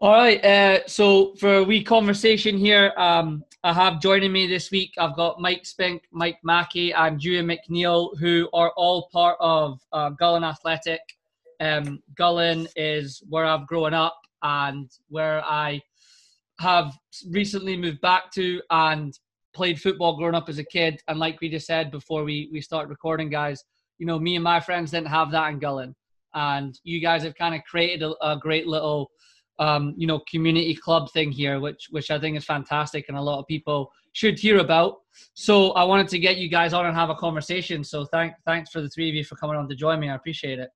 All right. Uh, so for a wee conversation here, um, I have joining me this week. I've got Mike Spink, Mike Mackey, and Dewey McNeil, who are all part of uh, Gullane Athletic. Um, Gullane is where I've grown up and where I have recently moved back to and played football growing up as a kid. And like we just said before we we start recording, guys, you know, me and my friends didn't have that in Gullane, and you guys have kind of created a, a great little um, you know, community club thing here, which which I think is fantastic and a lot of people should hear about. So I wanted to get you guys on and have a conversation. So thank thanks for the three of you for coming on to join me. I appreciate it.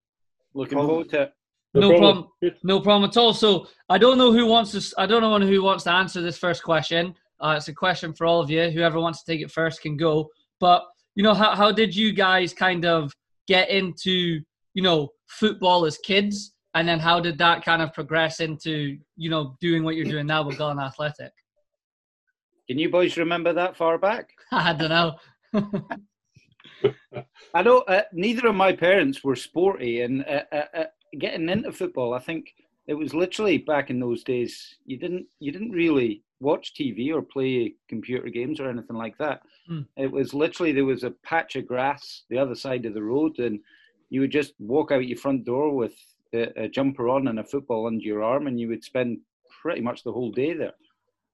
Looking forward to it. No, no problem. problem. No problem at all. So I don't know who wants to. I don't know who wants to answer this first question. Uh, it's a question for all of you. Whoever wants to take it first can go. But you know, how how did you guys kind of get into you know football as kids? And then how did that kind of progress into you know doing what you're doing now with Gullane Athletic? Can you boys remember that far back? I don't know. I know uh, neither of my parents were sporty, and uh, uh, uh, getting into football, I think it was literally back in those days. You didn't you didn't really watch TV or play computer games or anything like that. Mm. It was literally there was a patch of grass the other side of the road, and you would just walk out your front door with a, a, jumper on and a football under your arm, and you would spend pretty much the whole day there.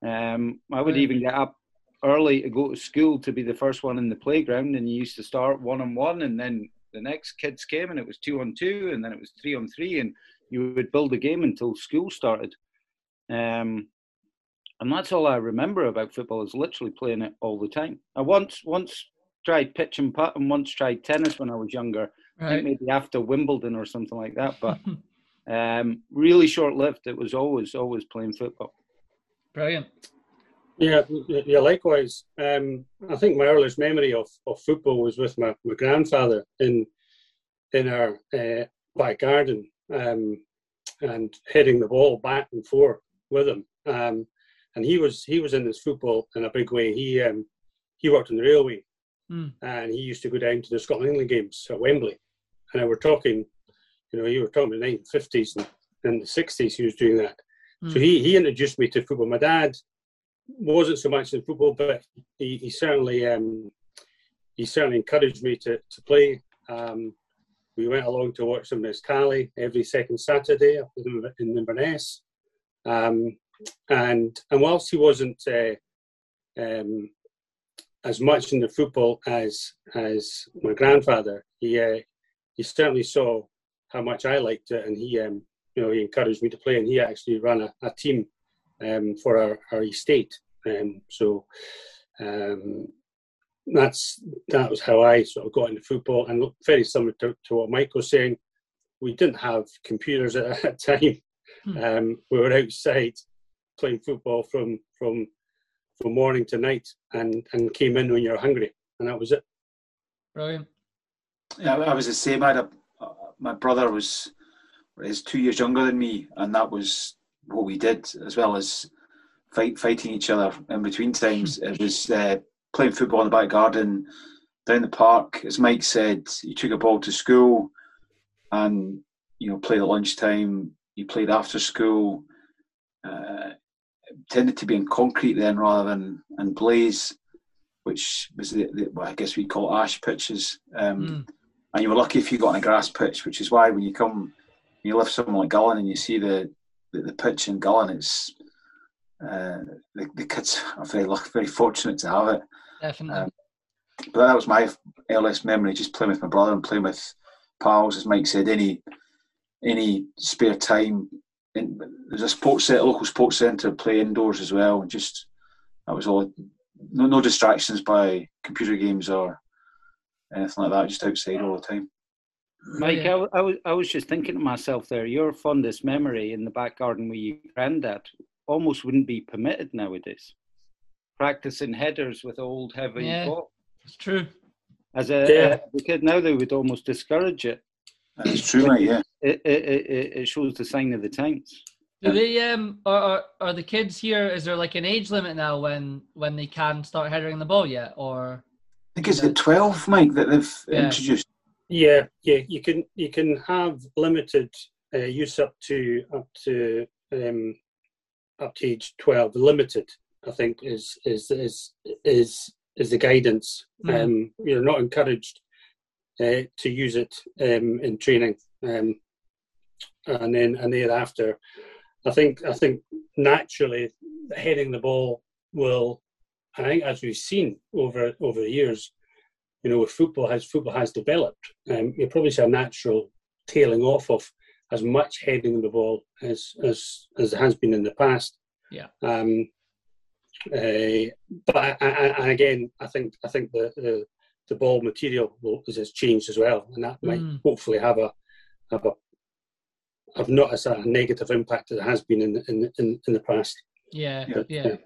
Um, I would even get up early to go to school to be the first one in the playground, and you used to start one on one, and then the next kids came, and it was two on two, and then it was three on three, and you would build a game until school started. Um, and that's all I remember about football is literally playing it all the time. I once once tried pitch and putt, and once tried tennis when I was younger, right. maybe after Wimbledon or something like that. But um, really short lived. It was always always playing football. Brilliant. Yeah, yeah. Likewise, um, I think my earliest memory of, of football was with my, my grandfather in in our uh, back garden um, and hitting the ball back and forth with him. Um, and he was he was in this football in a big way. He um, he worked in the railway, mm. and he used to go down to the Scotland England games at Wembley and I were talking, you know, you were talking about the 1950s and, and the 60s. He was doing that. Mm. So hmm. he he introduced me to football. My dad wasn't so much in football, but he, he certainly um, he certainly encouraged me to to play. Um, we went along to watch some Caley every second Saturday up in Inverness. Um, and and whilst he wasn't uh, um, as much in the football as as my grandfather, he uh, he certainly saw how much I liked it, and he, um, you know, he encouraged me to play, and he actually ran a, a team um, for our, our estate. Um, so um, that's that was how I sort of got into football, and very similar to, to what Mike was saying. We didn't have computers at that time. Hmm. Um, we were outside playing football from from from morning to night, and and came in when you're hungry, and that was it. Brilliant. Yeah, I was the same. I had a, my brother was is two years younger than me, and that was what we did, as well as fight fighting each other in between times. it was uh, playing football in the back garden, down the park. As Mike said, you took a ball to school, and you know played at lunchtime. You played after school. Uh, tended to be in concrete then rather than and blaze, which was the, the well, I guess we call ash pitches. Um, mm and you were lucky if you got on a grass pitch, which is why when you come, you live somewhere like Gullane and you see the the, the pitch in Gullane, it's uh, the, the kids are very lucky, very fortunate to have it. Definitely. Um, but that was my earliest memory, just playing with my brother and playing with pals, as Mike said. Any any spare time, in, there's a sports set, a local sports centre, play indoors as well. And just that was all. No, no distractions by computer games or anything like that, just outside all the time. Mike, I, I, was, I was just thinking to myself there, your fondest memory in the back garden with your granddad almost wouldn't be permitted nowadays. Practicing headers with old heavy yeah, ball. It's true. As a, yeah. a kid now, they would almost discourage it. It's true, mate, yeah. It, it, it, it shows the sign of the times. Do they um are, are, are the kids here? Is there like an age limit now when when they can start headering the ball yet, or think it's at twelve, Mike, that they've yeah. introduced. Yeah, yeah, you can you can have limited uh, use up to up to um, up to age twelve, limited. I think is is is is is the guidance. Mm. Um, you're not encouraged uh, to use it um, in training, um, and then and thereafter, I think I think naturally heading the ball will. I think as we've seen over over the years, you know, if football has football has developed, um, you probably see a natural tailing off of as much heading on the ball as as as it has been in the past. Yeah. Um, uh, but and again, I think I think the the, the ball material will, has changed as well, and that might mm. hopefully have a have a have not as a negative impact as it has been in in in, in the past. Yeah, but, yeah. yeah.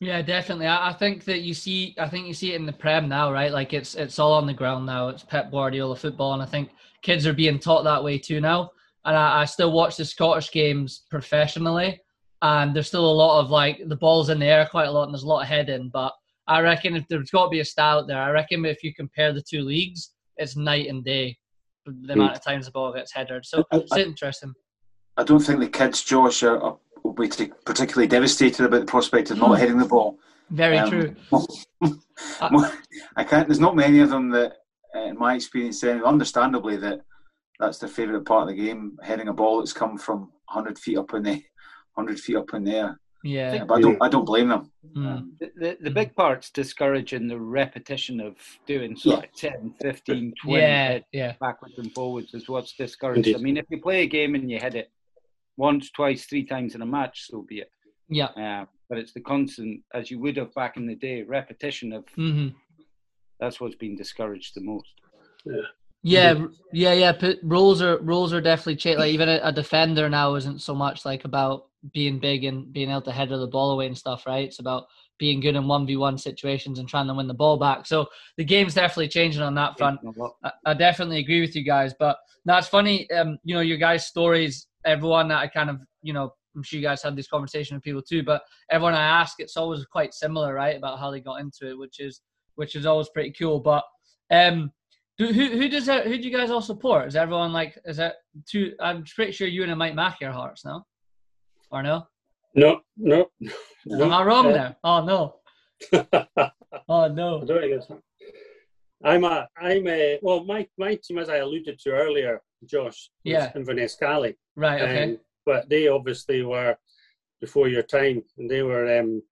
Yeah, definitely. I, I, think that you see. I think you see it in the Prem now, right? Like it's it's all on the ground now. It's Pep Guardiola football, and I think kids are being taught that way too now. And I, I still watch the Scottish games professionally, and there's still a lot of like the balls in the air quite a lot, and there's a lot of heading. But I reckon if there's got to be a style out there, I reckon if you compare the two leagues, it's night and day. The hmm. amount of times the ball gets headed. So it's interesting. I don't think the kids, Josh, are, are will be particularly devastated about the prospect of not hmm. hitting the ball. Very um, true. I can't. There's not many of them that, uh, in my experience, understandably that that's their favourite part of the game, heading a ball that's come from 100 feet up in the 100 feet up in the air. Yeah, but I don't. I don't blame them. Mm. The, the, the big part's discouraging the repetition of doing sort yeah. of 10, 15, 20 yeah, yeah. backwards and forwards is what's discouraged. Indeed. I mean, if you play a game and you hit it once, twice, three times in a match, so be it. Yeah. Uh, but it's the constant, as you would have back in the day, repetition of. Mm-hmm. That's what's been discouraged the most. Yeah. Yeah, yeah, yeah. roles are roles are definitely changed. Like even a, a, defender now isn't so much like about being big and being able to header the ball away and stuff, right? It's about being good in one v one situations and trying to win the ball back. So the game's definitely changing on that front. I, I definitely agree with you guys. But that's funny. Um, you know, your guys' stories. Everyone that I kind of, you know, I'm sure you guys had this conversation with people too. But everyone I ask, it's always quite similar, right, about how they got into it, which is which is always pretty cool. But um do, who who does that? Who do you guys all support? Is everyone like? Is that two? I'm pretty sure you and Mike Mackey are Hearts now, or no? No, no. no. Am I wrong uh, there? Oh no. oh no. I don't guess. I'm a I'm a well my my team as I alluded to earlier, Josh. Yeah. Inverness Caley. Right. Okay. Um, but they obviously were before your time, and they were um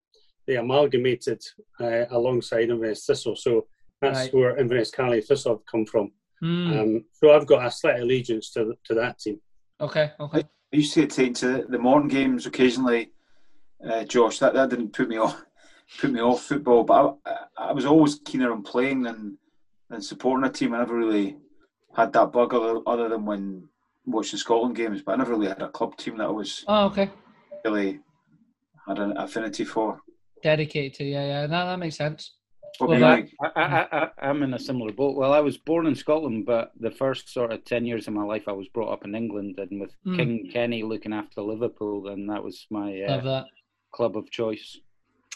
they amalgamated uh, alongside Inverness Thistle. So that's right. where Inverness Caley Thistle come from. Mm. Um, so I've got a slight allegiance to to that team. Okay, okay. I used to take to the morning games occasionally, uh, Josh. That that didn't put me off put me off football, but I, I was always keener on playing than than supporting a team. I never really had that bug other, other than when watching Scotland games, but I never really had a club team that I was. Oh, okay. Really had an affinity for. Dedicated to, yeah, yeah. No, that makes sense. Well, I, I, I, am in a similar boat. Well, I was born in Scotland, but the first sort of 10 years of my life, I was brought up in England and with mm. King Kenny looking after Liverpool, and that was my uh, club of choice.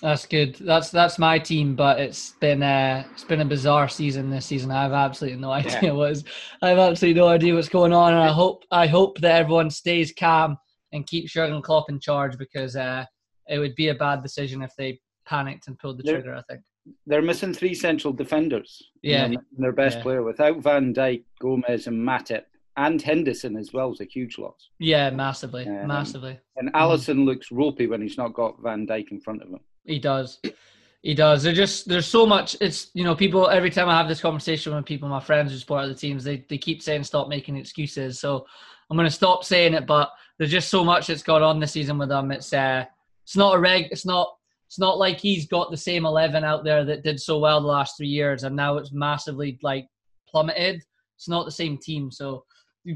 That's good. That's that's my team, but it's been uh, it's been a bizarre season this season. I have absolutely no idea yeah. what is. I have absolutely no idea what's going on, and I hope I hope that everyone stays calm and keeps Jurgen Klopp in charge because uh, it would be a bad decision if they panicked and pulled the trigger. I think they're missing three central defenders. Yeah, their best yeah. player without Van Dijk, Gomez, and Matip, and Henderson as well is a huge loss. Yeah, massively, um, massively. And Alisson mm. looks ropey when he's not got Van Dijk in front of him. He does. He does. There's just there's so much. It's you know people every time I have this conversation with people, my friends who support the teams, they they keep saying stop making excuses. So I'm going to stop saying it. But there's just so much that's gone on this season with them. It's uh, it's not a reg. It's not it's not like he's got the same 11 out there that did so well the last three years and now it's massively like plummeted it's not the same team so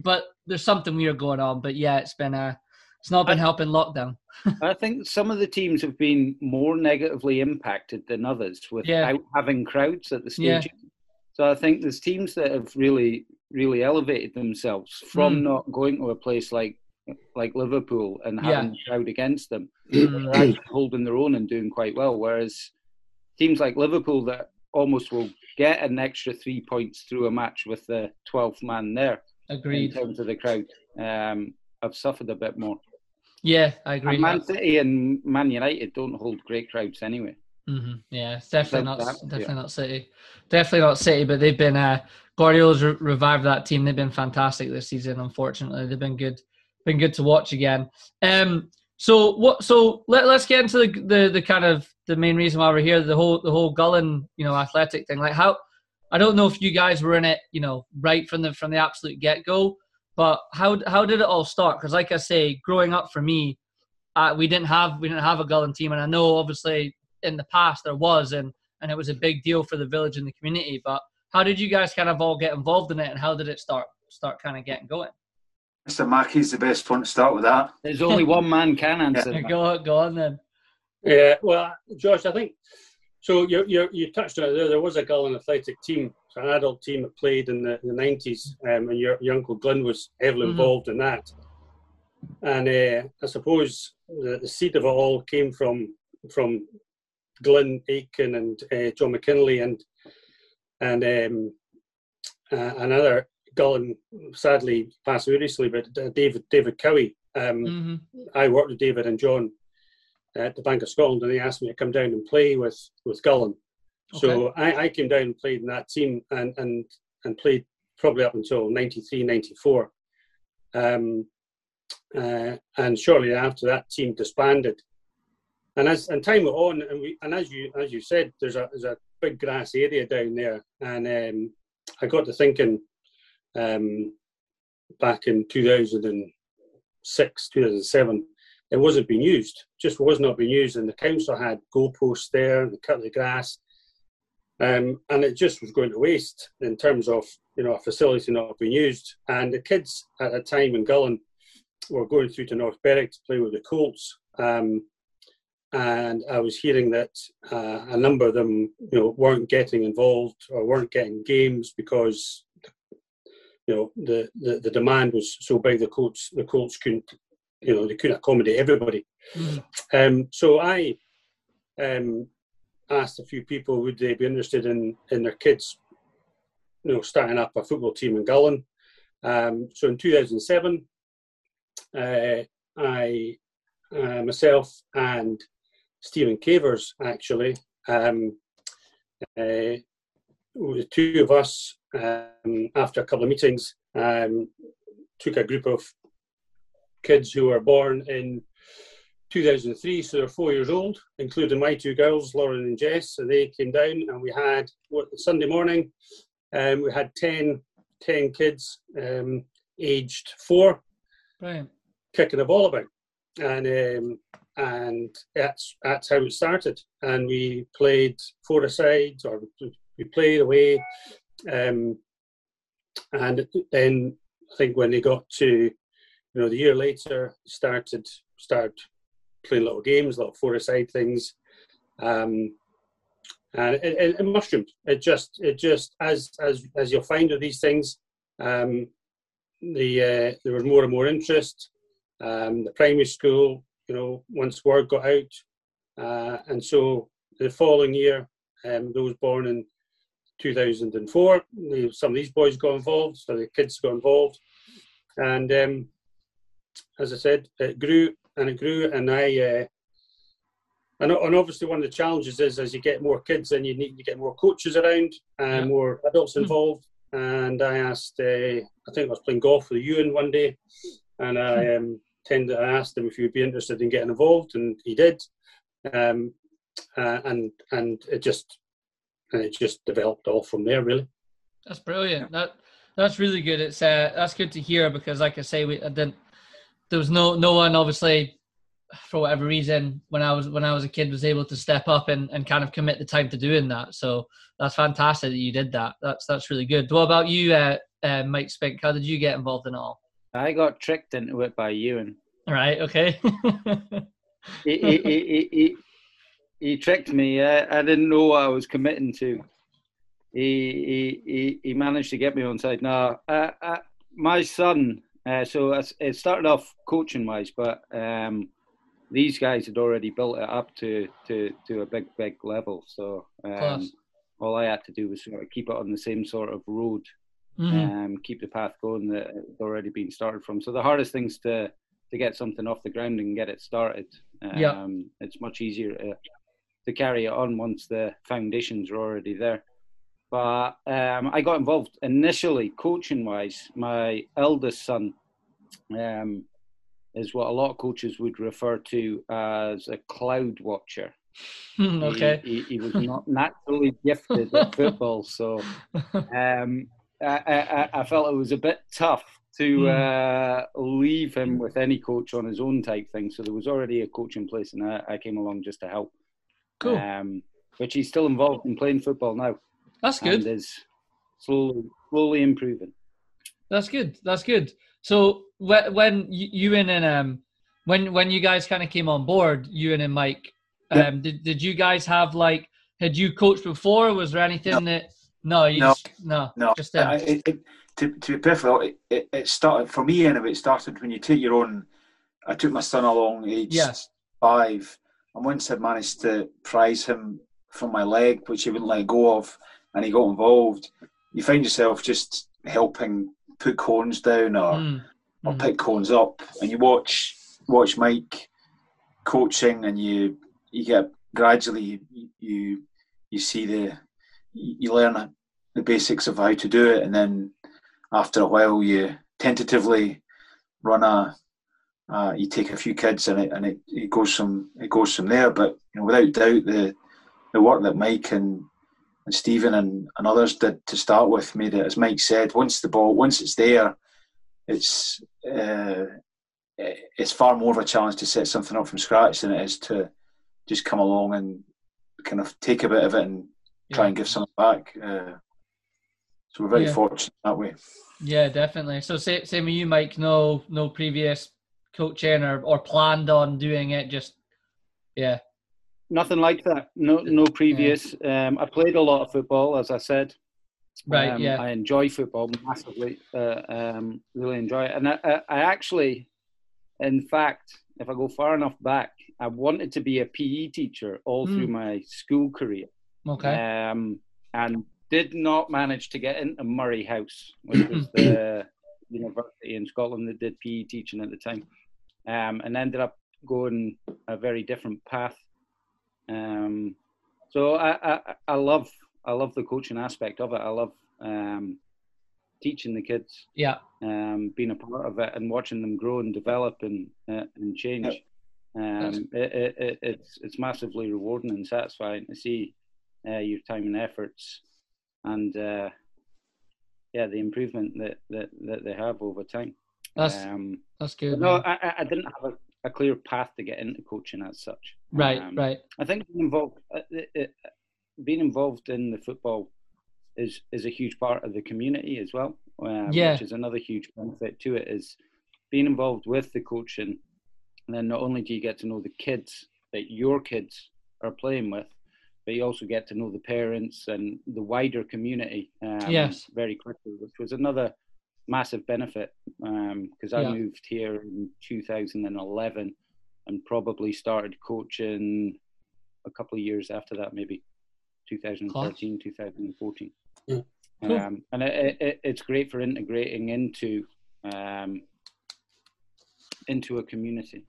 but there's something weird going on but yeah it's been a it's not been I, helping lockdown i think some of the teams have been more negatively impacted than others without yeah. having crowds at the stadium yeah. so i think there's teams that have really really elevated themselves from mm. not going to a place like like Liverpool and having yeah. crowd against them, they're holding their own and doing quite well. Whereas teams like Liverpool that almost will get an extra three points through a match with the 12th man there. Agreed. In terms of the crowd, um, have suffered a bit more. Yeah, I agree. And Man City and Man United don't hold great crowds anyway. Mm-hmm. Yeah, it's definitely not That- definitely yeah. not City, definitely not City. But they've been uh, Guardiola's re- revived that team. They've been fantastic this season. Unfortunately, they've been good, been good to watch again. Um, so what? So let, let's get into the, the the kind of the main reason why we're here. The whole the whole Gullane you know athletic thing. Like how I don't know if you guys were in it you know right from the from the absolute get go, but how how did it all start? Because like I say, growing up for me, uh, we didn't have we didn't have a Gullane team, and I know obviously in the past there was, and and it was a big deal for the village and the community. But how did you guys kind of all get involved in it, and how did it start start kind of getting going? Mr. Mackey's the best one to start with that. There's only one man can answer. that. Go go on then. Yeah, well, Josh, I think so. You you, you touched on it there. There was a Gullane athletic team, an adult team that played in the, in the 90s, um, and your, your uncle Glenn was heavily Mhm. involved in that. And uh, I suppose the, the seed of it all came from from Glenn Aitken and uh, John McKinley and and um, uh, another Gullane sadly passed away recently, but uh, David David Cowie. Um, hmm I worked with David and John at the Bank of Scotland, and they asked me to come down and play with with Gullane. So I, I came down and played in that team, and and and played probably up until 93, 94. Um, uh, and shortly after that, team disbanded. And as and time went on, and we and as you as you said, there's a there's a big grass area down there, and um, I got to thinking um, back in 2006, 2007 it wasn't being used, just was not being used. And the council had goalposts there, and they cut the grass, um, and it just was going to waste in terms of you know a facility not being used. And the kids at a time in Gullane were going through to North Berwick to play with the Colts, um, and I was hearing that uh, a number of them you know weren't getting involved or weren't getting games because you know the, the, the demand was so big the Colts the Colts couldn't you know they couldn't accommodate everybody. Mhm. Um, so I um, asked a few people would they be interested in in their kids, you know, starting up a football team in Gullane. Um, so in 2007, uh, I uh, myself and Stephen Cavers actually, um, uh, the two of us, um, after a couple of meetings, um, took a group of kids who were born in 2003, so they're four years old, including my two girls, Lauren and Jess. So they came down, and we had what Sunday morning. Um, we had 10, 10 kids um, aged four kicking a ball about, and um, and that's that's how it started. And we played four aside, or we played away, um, and then I think when they got to, you know, the year later, started started playing little games, little four aside things, um, and it, it, it mushroomed. It just it just as as as you'll find with these things. Um, the uh, there was more and more interest. Um, the primary school, you know, once word got out, uh, and so the following year, um, those born in 2004, some of these boys got involved, so the kids got involved, and um, as I said, it grew and it grew, and I. Uh, and, and obviously, one of the challenges is as you get more kids, then you need to get more coaches around and Yeah. more adults Hmm. involved and I asked, uh, I think I was playing golf with Ewan one day, and I um, tended, I asked him if he would be interested in getting involved, and he did, um, uh, and and it just and it just developed all from there, really. That's brilliant. That that's really good. It's uh, that's good to hear because, like I say, we I didn't. There was no no one obviously, for whatever reason, when I was when I was a kid, was able to step up and, and kind of commit the time to doing that. So that's fantastic that you did that. That's that's really good. What about you, uh, uh, Mike Spink? How did you get involved in it all? I got tricked into it by Ewan. Right. Okay. He, he, he, he, he, he tricked me. I, I didn't know what I was committing to. He, he, he, he managed to get me on side. Now, uh, uh, my son, uh, so it started off coaching wise, but um, these guys had already built it up to, to, to a big, big level. So um, all I had to do was sort of keep it on the same sort of road Mhm. um, keep the path going that had already been started from. So the hardest things to to get something off the ground and get it started. Um, yeah. It's much easier to, to carry it on once the foundations are already there. But um, I got involved initially, coaching wise. My eldest son um, is what a lot of coaches would refer to as a cloud watcher. Hmm, okay. He, he, he, was not naturally gifted at football, so um, I, I, I, felt it was a bit tough to mm. uh, leave him with any coach on his own type thing. So there was already a coach in place, and I, I came along just to help. Cool. Um, which he's still involved in playing football now. That's good. is slowly, slowly improving. That's good. That's good. So when you and um when when you guys kind of came on board, you and Mike, um, did did you guys have like had you coached before? Was there anything no. that no, you no, just, no, no, just um, it, it, to to be perfect, it, it started for me anyway. It started when you take your own. I took my son along, age yes. five, and once I managed to prize him from my leg, which he wouldn't let go of, and he got involved, you find yourself just helping put cones down or mm. or mm. pick cones up, and you watch watch Mike coaching, and you you get gradually you you, you see the you learn the basics of how to do it, and then after a while you tentatively run a uh, you take a few kids and it and it, it goes from it goes from there. But you know, without doubt, the the work that Mike and and Stephen and, and others did to start with made it, as Mike said, once the ball once it's there, it's uh, it's far more of a challenge to set something up from scratch than it is to just come along and kind of take a bit of it and yeah. try and give something back. Uh, so we're very yeah. fortunate that way. Yeah, definitely. So same, same with you, Mike. No, no previous coaching or, or planned on doing it. Just yeah. Nothing like that. No, no previous. Yeah. Um, I played a lot of football, as I said. Right. Um, yeah. I enjoy football massively. Uh, um, really enjoy it, and I, I, I actually, in fact, if I go far enough back, I wanted to be a PE teacher all mm. through my school career. Okay. Um, and did not manage to get into Moray House, which was the university in Scotland that did PE teaching at the time, um, and ended up going a very different path. Um, so I, I, I love I love the coaching aspect of it. I love um, teaching the kids. Yeah. Um, being a part of it and watching them grow and develop and uh, and change. Um, it, it, it's it's massively rewarding and satisfying to see uh, your time and efforts and uh, yeah, the improvement that, that, that they have over time. That's um, that's good. No, I, I didn't have a, a, clear path to get into coaching as such. Right, um, right. I think being involved, uh, it, it, being involved in the football is is a huge part of the community as well. Um, yeah. Which is another huge benefit to it is being involved with the coaching. And then not only do you get to know the kids that your kids are playing with, but you also get to know the parents and the wider community um, yes. very quickly, which was another massive benefit because um, I yeah. moved here in 2011 and probably started coaching a couple of years after that, maybe 2013, 2014. Yeah. Cool. Um, and it, it, it's great for integrating into um, into a community.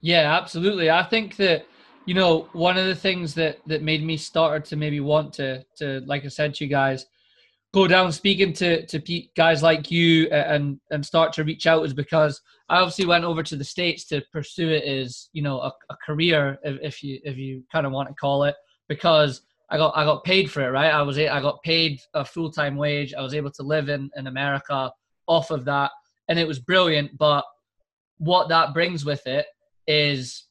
Yeah, absolutely. I think that you know, one of the things that that made me start to maybe want to to like I said to you guys, go down speaking to to guys like you and and start to reach out is because I obviously went over to the states to pursue it as you know a, a career if, if you if you kind of want to call it because I got I got paid for it right? I was I got paid a full time wage. I was able to live in in America off of that and it was brilliant but what that brings with it is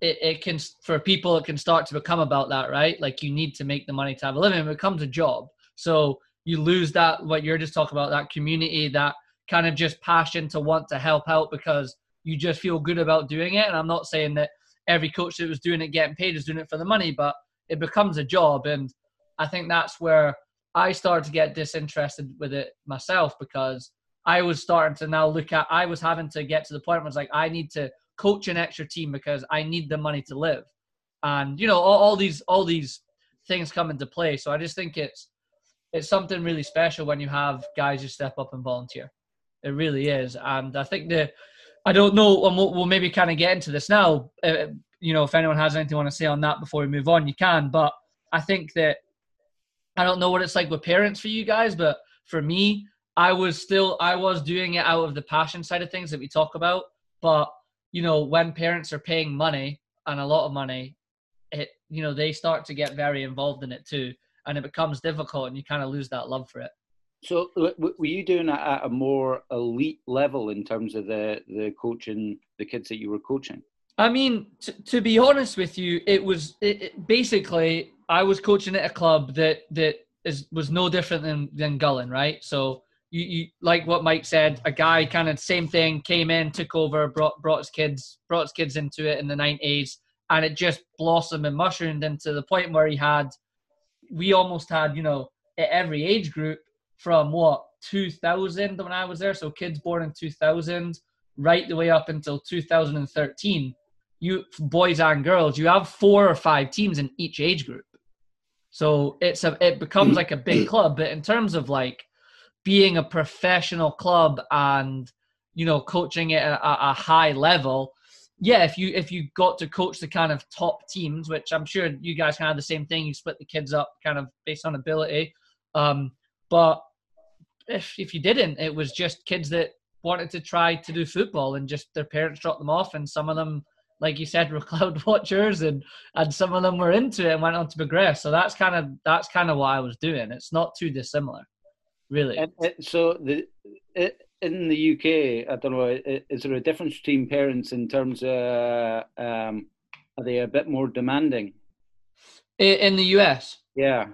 it, it can for people it can start to become about that right? Like you need to make the money to have a living. It becomes a job so you lose that what you're just talking about that community that kind of just passion to want to help out because you just feel good about doing it and i'm not saying that every coach that was doing it getting paid is doing it for the money but it becomes a job and i think that's where i started to get disinterested with it myself because i was starting to now look at i was having to get to the point where it's like i need to coach an extra team because I need the money to live. And you know, all, all these all these things come into play. So I just think it's it's something really special when you have guys who step up and volunteer. It really is. And I think the I don't know, and we'll, we'll maybe kind of get into this now. Uh, you know, if anyone has anything want to say on that before we move on, you can. But I think that I don't know what it's like with parents for you guys, but for me, I was still I was doing it out of the passion side of things that we talk about. But you know, when parents are paying money and a lot of money, it you know they start to get very involved in it too, and it becomes difficult, and you kind of lose that love for it. So, were you doing it at a more elite level in terms of the the coaching the kids that you were coaching? I mean, t- to be honest with you, it was it, it, basically I was coaching at a club that that is was no different than than Gullane, right? So you, you like what Mike said, a guy kind of same thing came in, took over, brought brought his kids brought his kids into it in the nineties, and it just blossomed and mushroomed into the point where he had, we almost had you know at every age group from what 2000 when I was there, so kids born in 2000 right the way up until 2013 you boys and girls you have four or five teams in each age group. So it's a it becomes like a big club but in terms of like being a professional club and you know coaching it at a, a high level yeah if you if you got to coach the kind of top teams which i'm sure you guys kind of the same thing you split the kids up kind of based on ability um but if if you didn't, it was just kids that wanted to try to do football and just their parents dropped them off, and some of them, like you said, were cloud watchers, and and some of them were into it and went on to progress. So that's kind of that's kind of what I was doing. It's not too dissimilar, really. And, so the. It, in the UK, I don't know, is there a difference between parents in terms of um, are they a bit more demanding? In the US? Yeah.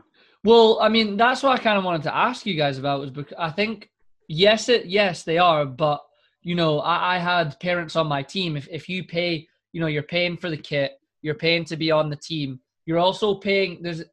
Well, I mean, that's what I kind of wanted to ask you guys about was because I think yes, it yes they are, but you know, I, I had parents on my team. If if you pay, you know, you're paying for the kit, you're paying to be on the team. You're also paying. There's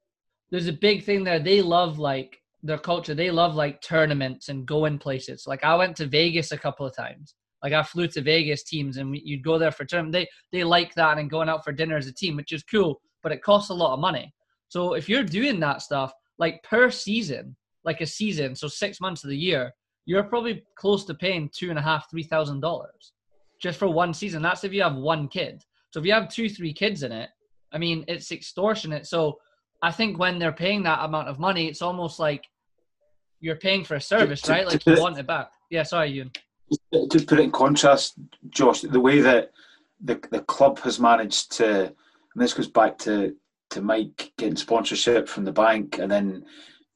there's a big thing there. They love like their culture. They love like tournaments and going places. Like I went to Vegas a couple of times. Like I flew to Vegas teams, and we, you'd go there for tournament. They they like that and going out for dinner as a team, which is cool, but it costs a lot of money. So if you're doing that stuff, like per season, like a season, so six months of the year, you're probably close to paying two and a half, three thousand dollars just for one season. That's if you have one kid. So if you have two, three kids in it, I mean, it's extortionate. So I think when they're paying that amount of money, it's almost like you're paying for a service, to, right? Like you want it back. Yeah, sorry, Ewan. To put it in contrast, Josh, the way that the the club has managed to, and this goes back to to Mike getting sponsorship from the bank, and then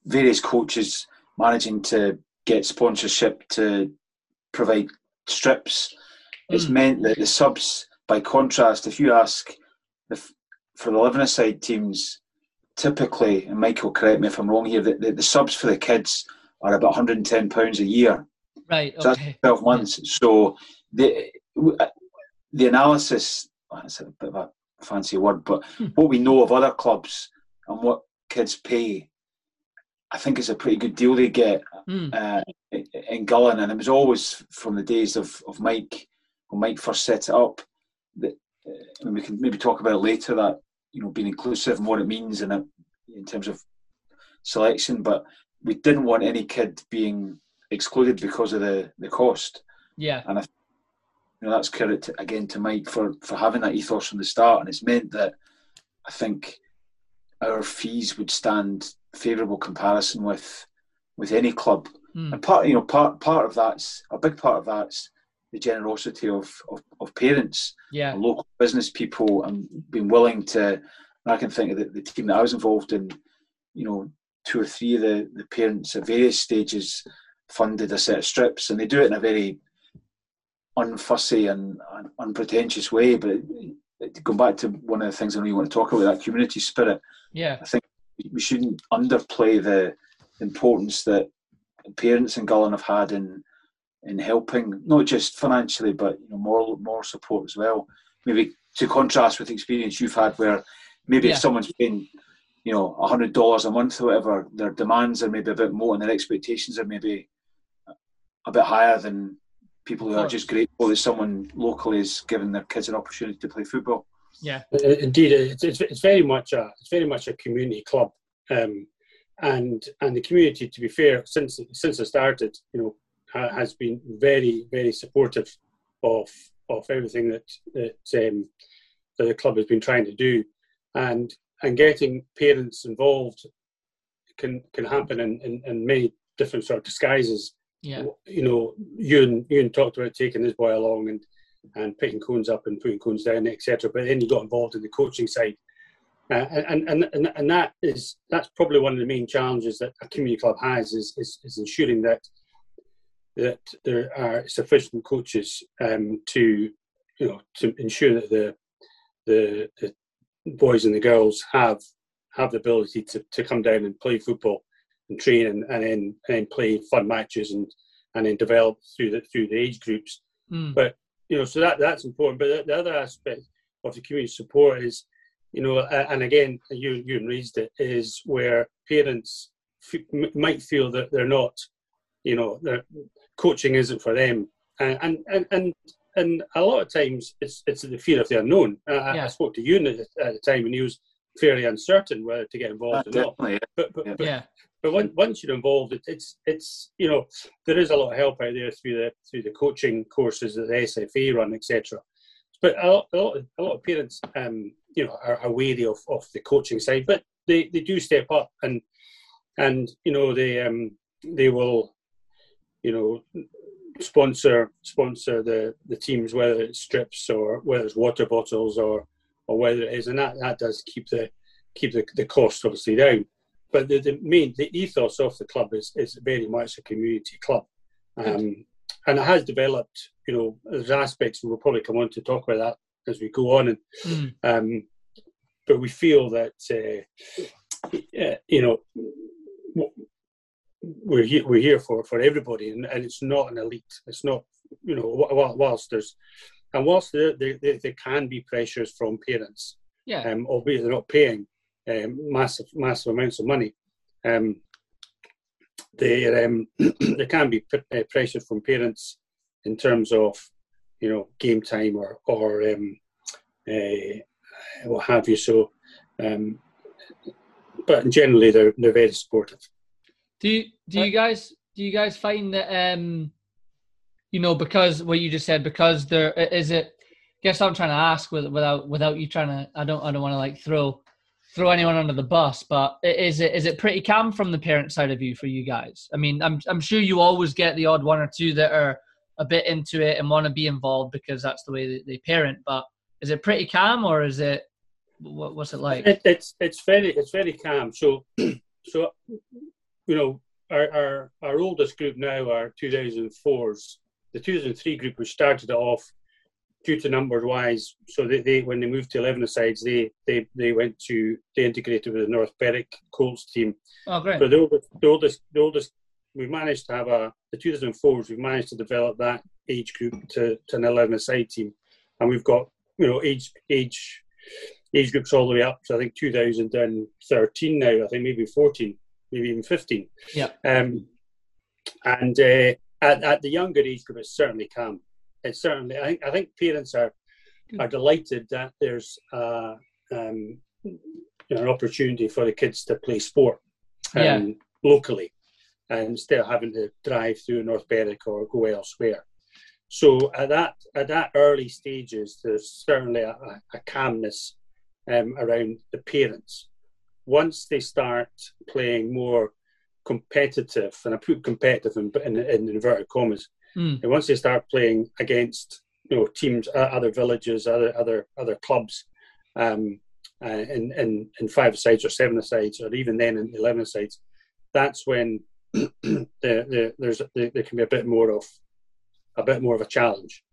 various coaches managing to get sponsorship to provide strips. Mm. It's meant that the subs, by contrast, if you ask the, for the Livenaside teams, typically, and Michael, correct me if I'm wrong here, the, the, the subs for the kids are about 110 pounds a year. Right. So that's 12 months. Yeah. So the the analysis, that's a bit of a fancy word, but hmm. what we know of other clubs and what kids pay, I think it's a pretty good deal they get mm. uh, in Gullane. And it was always from the days of, of Mike, when Mike first set it up, that uh, we can maybe talk about later that, you know, being inclusive and what it means in, a, in terms of selection. But we didn't want any kid being excluded because of the, the cost. Yeah. And I you know, that's credit to, again to Mike for, for having that ethos from the start, and it's meant that I think our fees would stand favourable comparison with with any club. Mm. And part, you know, part part of that's a big part of that's the generosity of, of, of parents, yeah, local business people, and being willing to. I can think of the, the team that I was involved in. You know, two or three of the, the parents at various stages funded a set of strips, and they do it in a very unfussy and, and unpretentious way. But it, going back to one of the things I know you want to talk about, that community spirit. Yeah, I think we shouldn't underplay the importance that parents in Gullane have had in in helping, not just financially, but you know, moral moral support as well. Maybe to contrast with the experience you've had, where maybe yeah. if someone's paying, you know, a hundred dollars a month or whatever, their demands are maybe a bit more, and their expectations are maybe a bit higher than people who are just grateful that someone locally is giving their kids an opportunity to play football. Yeah, indeed, it's, it's, it's very much a it's very much a community club, um, and and the community, to be fair, since since it started, you know, ha, has been very very supportive of of everything that that, um, that the club has been trying to do, and and getting parents involved can can happen in, in, in many different sort of disguises. Yeah. You know, Ewan Ewan talked about taking his boy along and and putting cones up and putting cones down, etc. But then he got involved in the coaching side, uh, and, and and and that is that's probably one of the main challenges that a community club has is is, is ensuring that that there are sufficient coaches um, to you know to ensure that the, the the boys and the girls have have the ability to, to come down and play football and train and, and then and then play fun matches and and then develop through the through the age groups. Mm. But you know, so that that's important. But the, the other aspect of the community support is, you know, and again, you you raised it is where parents f- might feel that they're not, you know, their coaching isn't for them, and and and and a lot of times it's it's the fear of the unknown. I, Yeah. I spoke to you at the, at the time, and he was fairly uncertain whether to get involved or not. Definitely. But but, Yeah. but Yeah. but once, once you're involved, it, it's it's you know there is a lot of help out there through the through the coaching courses that the SFA run, etc. But a lot, a lot, of, a lot of parents, um, you know, are, are wary of, of the coaching side, but they, they do step up and and you know they um they will, you know, sponsor sponsor the the teams whether it's strips or whether it's water bottles or or whether it is, and that that does keep the keep the, the cost obviously down but the, the main the ethos of the club is is very much a community club, um, and it has developed. You know, there's aspects and we'll probably come on to talk about that as we go on. And Mm. um, but we feel that uh, uh, you know we're here we're here for for everybody, and, and it's not an elite. It's not you know wh- wh- whilst there's and whilst there, there, there there can be pressures from parents Yeah. um, albeit they're not paying um, massive massive amounts of money. Um, there, um, there can be p- uh, pressure from parents in terms of, you know, game time or or um, uh, what have you. So, um, but generally they're they're very supportive. Do you do you guys do you guys find that um you know because what you just said because there is it I guess I'm trying to ask without without you trying to I don't I don't want to like throw throw anyone under the bus but is it is it pretty calm from the parent side of you for you guys I mean I'm I'm sure you always get the odd one or two that are a bit into it and want to be involved because that's the way they, they parent but is it pretty calm or is it what, what's it like It, it's it's very it's very calm. So so you know our our, our oldest group now are 2004s. The 2003 group which started it off due to numbers wise. So they, they when they moved to 11 sides, they they they went to they integrated with the North Berwick Colts team. oh great But the oldest, the oldest, the oldest, we've managed to have a the 2004s. We've managed to develop that age group to, to an 11 side team, and we've got you know age age age groups all the way up to I think 2013 now. I think maybe 14, maybe even 15. Yeah. Um, and uh, at, at the younger age group, it's certainly calm. It's certainly. I think I think parents are are delighted that there's uh, um, you know, an opportunity for the kids to play sport um, Yeah. locally and instead of having to drive through North Berwick or go elsewhere. So at that at that early stages, there's certainly a, a- a calmness um, around the parents. Once they start playing more competitive, and I put competitive in, in, in inverted commas, Mm. and once they start playing against you know teams, uh, other villages, other other other clubs, um, uh, in, in in five sides or seven sides, or even then in eleven sides, that's when the, the, there's there, there can be a bit more of a bit more of a challenge.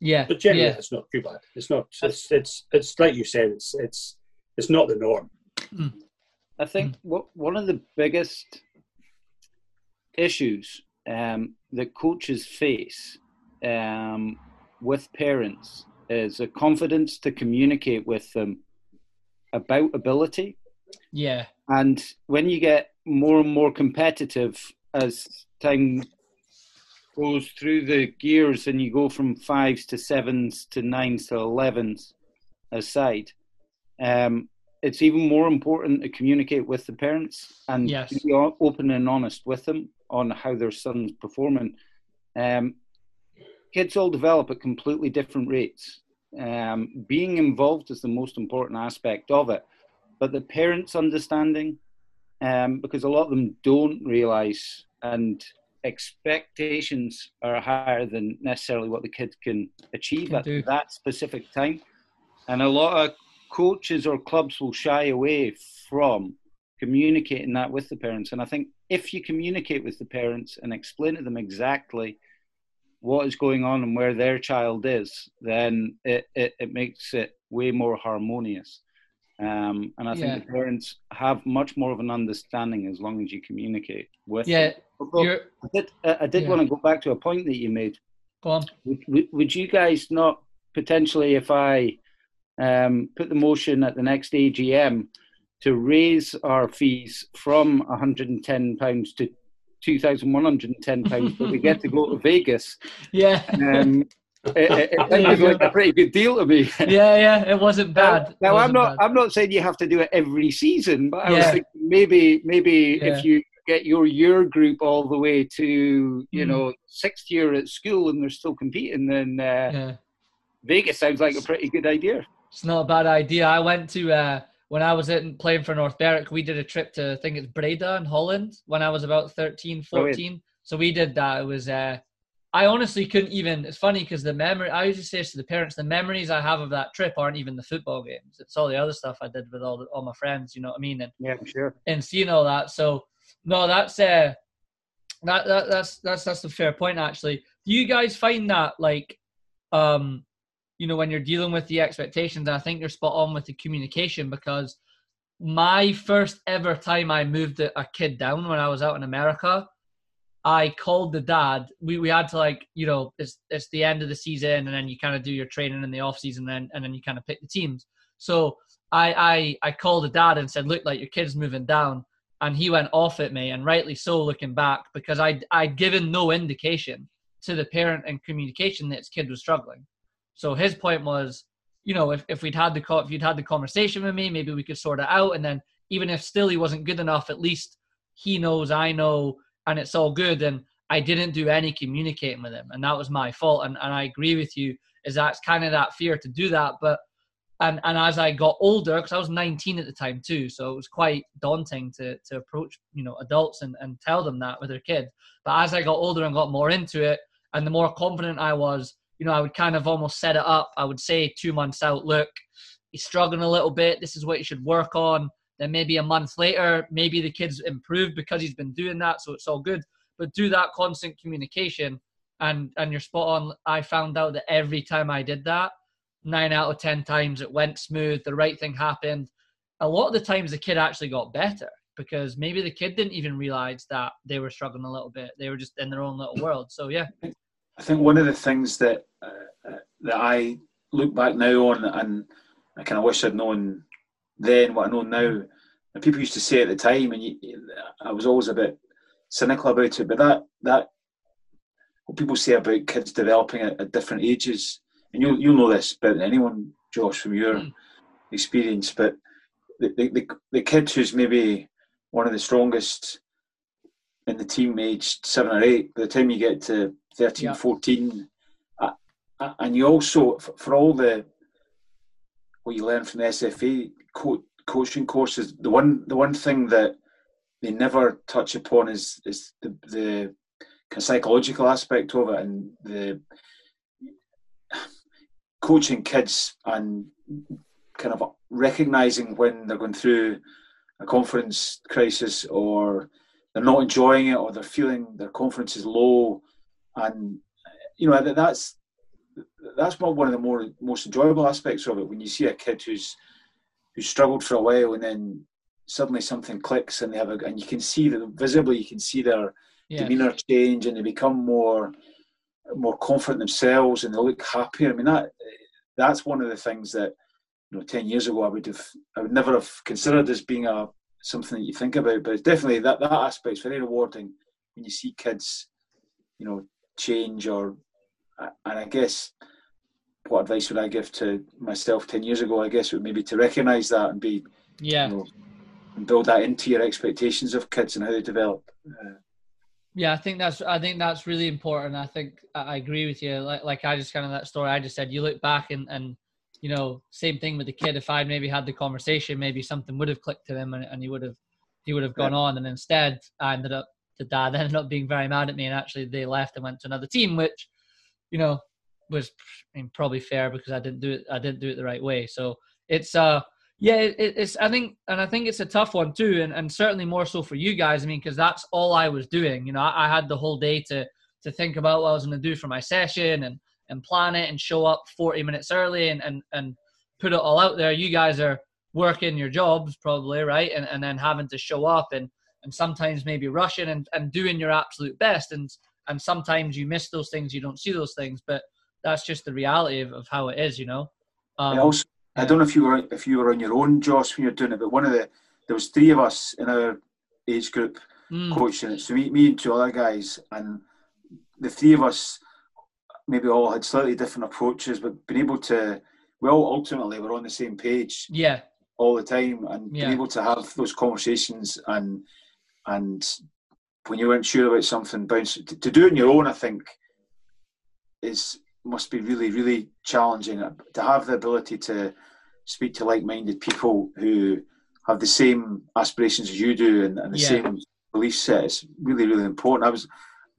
yeah But generally, yeah it's not too bad. It's not. It's it's it's like you said. It's it's it's not the norm. I think what one of the biggest issues um, that coaches face um, with parents is a confidence to communicate with them about ability. yeah. And when you get more and more competitive as time goes through the gears and you go from fives to sevens to nines to elevens aside, um, it's even more important to communicate with the parents and Yes. be open and honest with them on how their son's performing. Um, kids all develop at completely different rates. Um, being involved is the most important aspect of it, but the parents' understanding, um, because a lot of them don't realize and expectations are higher than necessarily what the kids can achieve can at do. that specific time. And a lot of coaches or clubs will shy away from communicating that with the parents. And I think if you communicate with the parents and explain to them exactly what is going on and where their child is, then it, it, it makes it way more harmonious. Um, and I think yeah. the parents have much more of an understanding as long as you communicate with yeah, them. I did, I did yeah. want to go back to a point that you made. Go on. Would, would you guys not potentially, if I um, put the motion at the next AGM to raise our fees from £110 to £2,110, but we get to go to Vegas? Yeah. Um, it, it, it like a pretty good deal to me. Yeah, yeah, it wasn't bad. Now, now I'm not. Bad. I'm not saying you have to do it every season, but I yeah. was thinking maybe, maybe yeah. if you get your year group all the way to you mm. know sixth year at school and they're still competing, then uh, yeah. Vegas sounds like a pretty good idea. It's not a bad idea. I went to uh, when I was in, playing for North Berwick. We did a trip to I think it's Breda in Holland when I was about 13, 14. So we did that. It was. Uh, I honestly couldn't even. It's funny because the memory I usually say to the parents, the memories I have of that trip aren't even the football games. It's all the other stuff I did with all the, all my friends. You know what I mean? And yeah, sure. And seeing all that. So no, that's uh, that, that that's that's that's a fair point actually. Do you guys find that like, um, you know, when you're dealing with the expectations, I think you're spot on with the communication because my first ever time I moved a, kid down when I was out in America I called the dad. We, we had to like, you know, it's it's the end of the season and then you kind of do your training in the off season and then and then you kind of pick the teams. So I I I called the dad and said, look, like your kid's moving down. And he went off at me, and rightly so, looking back, because I'd, I'd given no indication to the parent and communication that his kid was struggling. So his point was, you know, if, if we'd had the if you'd had the conversation with me, maybe we could sort it out. And then even if still he wasn't good enough, at least he knows, I know, and it's all good. And I didn't do any communicating with him, and that was my fault. And and I agree with you, is that's kind of that fear to do that. But and and as I got older, because I was 19 at the time too, so it was quite daunting to to approach you know adults and and tell them that with their kid. But as I got older and got more into it, and the more confident I was, you know, I would kind of almost set it up. I would say two months out, look, he's struggling a little bit. This is what you should work on. Then maybe a month later, maybe the kid's improved because he's been doing that, so it's all good. But do that constant communication, and and you're spot on. I found out that every time I did that, nine out of ten times it went smooth. The right thing happened. A lot of the times the kid actually got better because maybe the kid didn't even realize that they were struggling a little bit. They were just in their own little world. So yeah. I think one of the things that uh, uh that I look back now on and I kind of wish I'd known then what I know now. And people used to say at the time, and you, I was always a bit cynical about it. But that that what people say about kids developing at, at different ages, and you'll you'll know this better than anyone, Josh, from your mm. experience. But the, the, the the kid who's maybe one of the strongest in the team aged seven or eight, by the time you get to 13, yeah. 14, uh, uh, and you also, for all the what you learn from the SFA co- coaching courses, the one the one thing that they never touch upon is is the the kind of psychological aspect of it and the coaching kids and kind of recognizing when they're going through a confidence crisis or they're not enjoying it or they're feeling their confidence is low and you know that's that's one of the more most enjoyable aspects of it when you see a kid who's who's struggled for a while and then suddenly something clicks and they have a and you can see that visibly you can see their yes. demeanor change and they become more more confident themselves and they look happier. I mean that that's one of the things that you know ten years ago I would have I would never have considered as being a something that you think about. But it's definitely that that aspect is very rewarding when you see kids, you know, change or and I guess what advice would I give to myself ten years ago? I guess would maybe to recognise that and be yeah, you know, and build that into your expectations of kids and how they develop. Uh, Yeah, I think that's I think that's really important. I think I agree with you. Like like I just kind of that story I just said. You look back and and you know same thing with the kid. If I'd maybe had the conversation, maybe something would have clicked to them and, and he would have he would have gone yeah. on. And instead, I ended up the dad ended up being very mad at me, and actually they left and went to another team, which you know was I mean, probably fair because I didn't do it. I didn't do it the right way. So it's uh yeah, it, it's I think and I think it's a tough one too, and, and certainly more so for you guys. I mean, because that's all I was doing. You know, I, I, had the whole day to to think about what I was going to do for my session and and plan it and show up 40 minutes early and and and put it all out there. You guys are working your jobs probably right, and and then having to show up and and sometimes maybe rushing and, and doing your absolute best and and sometimes you miss those things you don't see those things but that's just the reality of, of how it is you know um, also I don't know if you were if you were on your own, Josh, when you're doing it, but one of the there was three of us in our age group mm. coaching it. So me, me and two other guys, and the three of us maybe all had slightly different approaches, but being able to we all ultimately were on the same page. Yeah. All the time, and yeah. being able to have those conversations and and when you weren't sure about something, bounce to, to do it on your own. I think is must be really, really challenging uh, to have the ability to speak to like-minded people who have the same aspirations as you do and, and the yeah. same belief set. It's really, really important. I was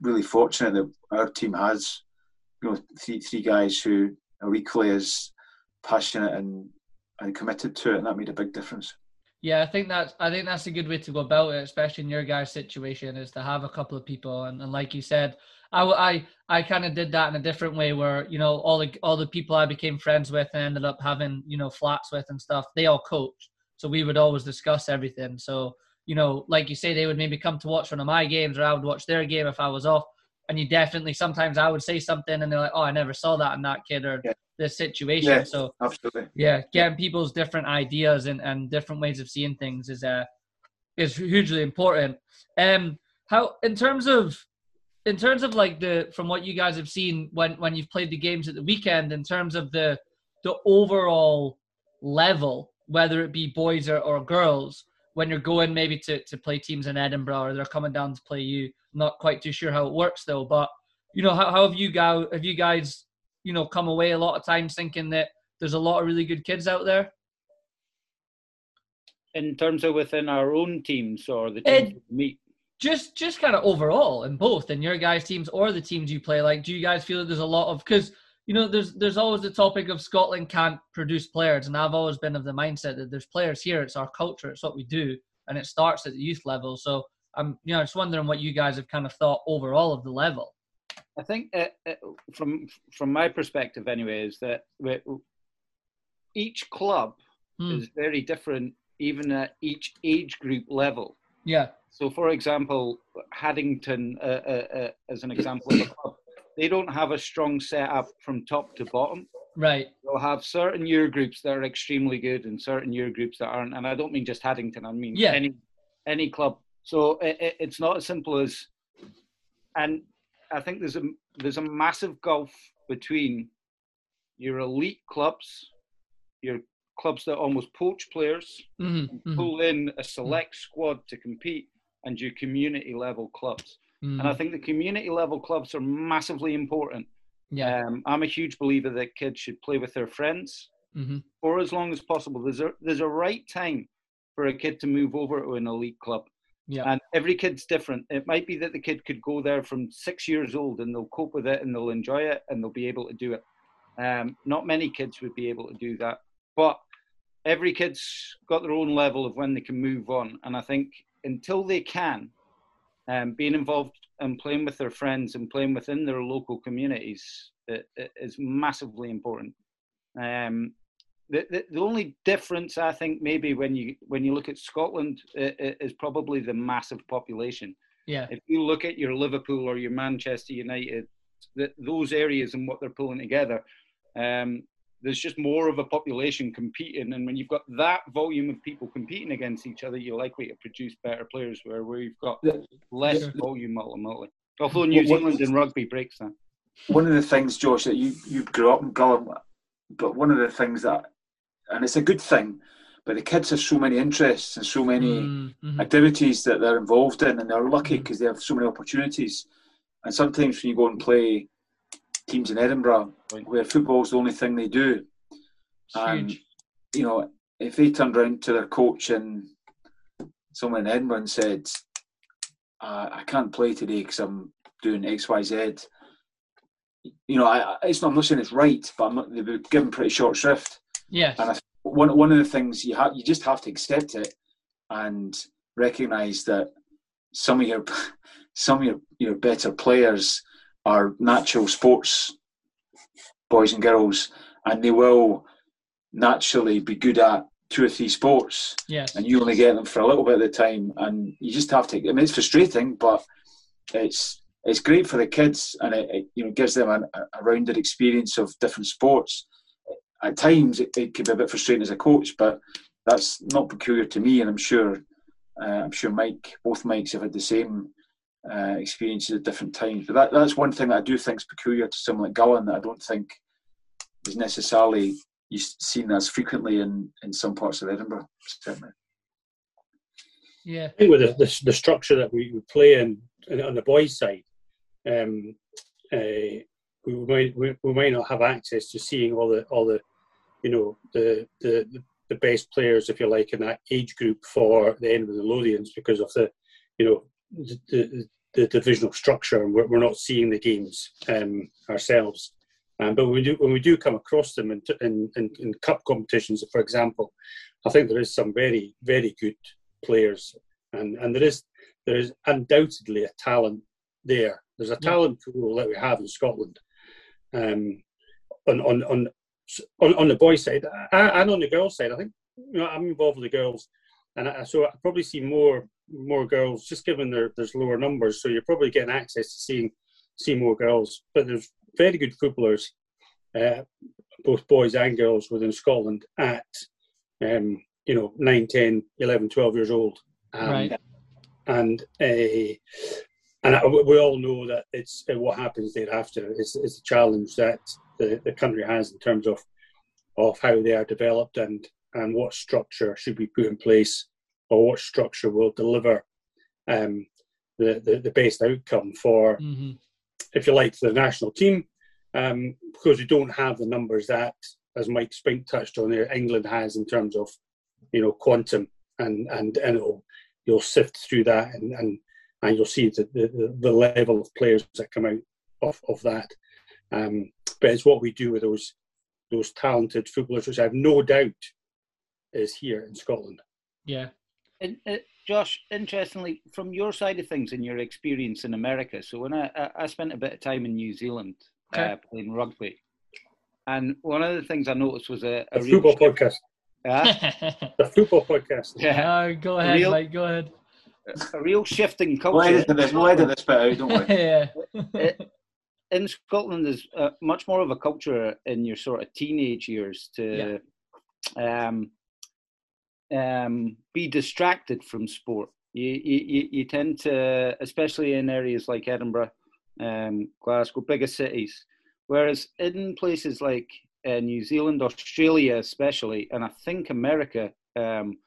really fortunate that our team has, you know, three three guys who are equally as passionate and and committed to it, and that made a big difference. Yeah, I think that's I think that's a good way to go about it, especially in your guys' situation, is to have a couple of people, and, and like you said, I I I kind of did that in a different way, where you know all the all the people I became friends with and ended up having you know flats with and stuff, they all coached, so we would always discuss everything. So you know, like you say, they would maybe come to watch one of my games, or I would watch their game if I was off. And you definitely sometimes I would say something, and they're like, "Oh, I never saw that in that kid," or yeah. This situation. Yeah, so absolutely, yeah, getting people's different ideas and, and different ways of seeing things is uh is hugely important. Um, how in terms of in terms of like the from what you guys have seen when when you've played the games at the weekend in terms of the the overall level whether it be boys or, or girls when you're going maybe to, to play teams in edinburgh or they're coming down to play you not quite too sure how it works though but you know how, how have you guys have you guys you know come away a lot of times thinking that there's a lot of really good kids out there? In terms of within our own teams or the teams it, meet? just just kind of overall in both in your guys teams or the teams you play like do you guys feel that there's a lot of because you know there's there's always the topic of scotland can't produce players and i've always been of the mindset that there's players here it's our culture it's what we do and it starts at the youth level. So i'm you know just wondering what you guys have kind of thought overall of the level i think uh, uh, from from my perspective anyway is that each club hmm. is very different even at each age group level yeah so, for example, Haddington, uh, uh, uh, as an example of a club, they don't have a strong setup from top to bottom. Right. They'll have certain year groups that are extremely good and certain year groups that aren't. And I don't mean just Haddington. I mean yeah. any any club. So it, it's not as simple as. And I think there's a there's a massive gulf between your elite clubs, your clubs that almost poach players, mm-hmm, mm-hmm. pull in a select squad to compete, and your community level clubs. Mm. And I think the community level clubs are massively important. Yeah. Um, I'm a huge believer that kids should play with their friends mm-hmm. for as long as possible. There's a there's a right time for a kid to move over to an elite club. Yeah. And every kid's different. It might be that the kid could go there from six years old and they'll cope with it and they'll enjoy it and they'll be able to do it. Um, not many kids would be able to do that. But every kid's got their own level of when they can move on. And I think until they can, um, being involved and playing with their friends and playing within their local communities it, it is massively important. Um, the, the, the only difference I think maybe when you when you look at Scotland is probably the massive population. Yeah. If you look at your Liverpool or your Manchester United, the, those areas and what they're pulling together, um, there's just more of a population competing, and when you've got that volume of people competing against each other, you're likely to produce better players. Where we've got less yeah. volume ultimately. Although New Zealand in rugby breaks that. One of the things, Josh, that you you grew up in Gullane, but one of the things that, and it's a good thing, but the kids have so many interests and so many Mm-hmm. activities that they're involved in, and they're lucky because they have so many opportunities. And sometimes when you go and play teams in Edinburgh, where football's the only thing they do, It's and huge. you know, if they turned around to their coach and someone in Edinburgh and said, uh, "I can't play today because I'm doing X, Y, Z," you know, I, I- it's not, I'm not saying it's right, but I'm not, they've been given pretty short shrift. Yes. And I, one one of the things you have, you just have to accept it and recognise that some of your some of your, your better players are natural sports boys and girls, and they will naturally be good at two or three sports, Yes. and you only get them for a little bit of the time, and you just have to. I mean, it's frustrating, but it's it's great for the kids, and it, it you know gives them an, a rounded experience of different sports. At times, it, it can be a bit frustrating as a coach, but that's not peculiar to me, and I'm sure uh, I'm sure Mike, both Mikes have had the same uh, experiences at different times. But that, that's one thing that I do think is peculiar to someone like Gullane that I don't think is necessarily you seen as frequently in, in some parts of Edinburgh. Certainly. Yeah. I think with the, the, the structure that we we play in, in on the boys' side, um, uh, we might we, we might not have access to seeing all the all the you know the the the best players, if you like, in that age group for the end of the Lothians because of the you know the, the, the divisional structure, and we're, we're not seeing the games um, ourselves. Um, but when we do when we do come across them in, in, in, in cup competitions, for example, I think there is some very very good players, and and there is there is undoubtedly a talent there. There's a talent pool that we have in Scotland, um, on on on on, on the boys' side and on the girls' side. I think you know I'm involved with the girls, and I, so I probably see more more girls just given their there's lower numbers. So you're probably getting access to seeing see more girls, but there's very good footballers, uh, both boys and girls within Scotland at um, you know 9, 10, 11, 12 years old. Um, Right. And uh, and we all know that it's uh, what happens thereafter is, is the challenge that the, the country has in terms of of how they are developed and and what structure should be put in place or what structure will deliver um, the, the the best outcome for hmm if you like, the national team, um, because we don't have the numbers that, as Mike Spink touched on there, England has in terms of, you know, quantum, and and and it'll, you'll sift through that, and and, and you'll see the, the the level of players that come out of of that. Um, but it's what we do with those those talented footballers, which I have no doubt is here in Scotland. Yeah. And, uh, Josh, interestingly, from your side of things and your experience in America, so when I, I- I spent a bit of time in New Zealand Okay. uh, playing rugby, and one of the things I noticed was a, The a football shift- podcast. Ah, The football podcast. yeah, Uh, go ahead, Real- Mike. Go ahead. a real shift in We'll culture. edit this. We'll edit this bit out, don't we? yeah. In Scotland, there's uh, much more of a culture in your sort of teenage years to um, um, be distracted from sport. You, you, you- tend to, especially in areas like Edinburgh, um, Glasgow, bigger cities, whereas in places like uh, New Zealand, Australia, especially, and I think America, um,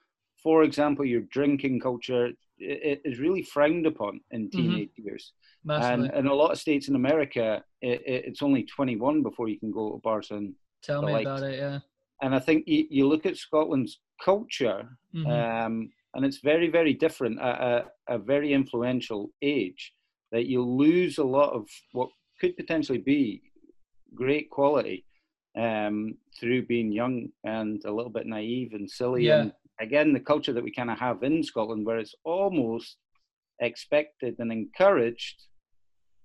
for example, your drinking culture is really frowned upon in teenage years. Massively. And in a lot of states in America, it, it, it's only 21 before you can go to bars. And, Tell me about it. Yeah. and I think you, you look at Scotland's culture, Mhm. um, and it's very, very different at a, a very influential age, that you lose a lot of what could potentially be great quality um, through being young and a little bit naive and silly. Yeah. And again, the culture that we kind of have in Scotland, where it's almost expected and encouraged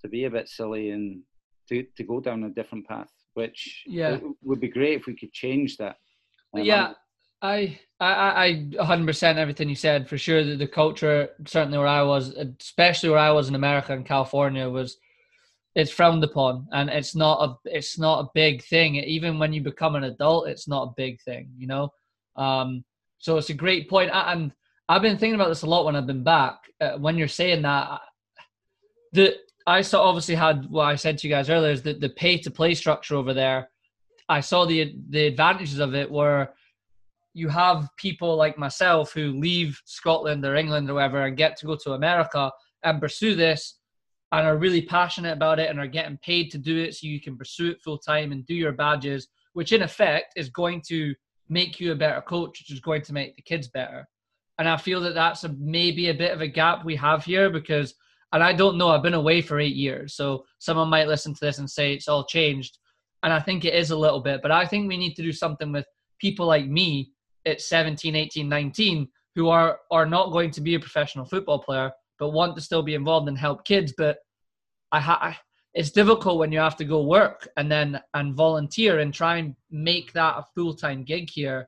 to be a bit silly and to, to go down a different path, which Yeah. would be great if we could change that. Um, yeah, I, I, I, I 100% everything you said for sure. The, the culture, certainly where I was, especially where I was in America and California, was it's frowned upon, and it's not a, it's not a big thing. Even when you become an adult, it's not a big thing, you know. Um, so it's a great and I've been thinking about this a lot when I've been back. Uh, when you're saying that, the I saw obviously had what I said to you guys earlier is that the pay to play structure over there. I saw the the advantages of it were you have people like myself who leave Scotland or England or wherever and get to go to America and pursue this and are really passionate about it and are getting paid to do it so you can pursue it full time and do your badges, which in effect is going to make you a better coach, which is going to make the kids better. And I feel that that's a, maybe a bit of a gap we have here because, and I don't know, I've been away for eight years. So someone might listen to this and say it's all changed. And I think it is a little bit, but I think we need to do something with people like me at 17, 18, 19 who are, are not going to be a professional football player, but want to still be involved and help kids. But I, ha- it's difficult when you have to go work and then and volunteer and try and make that a full-time gig here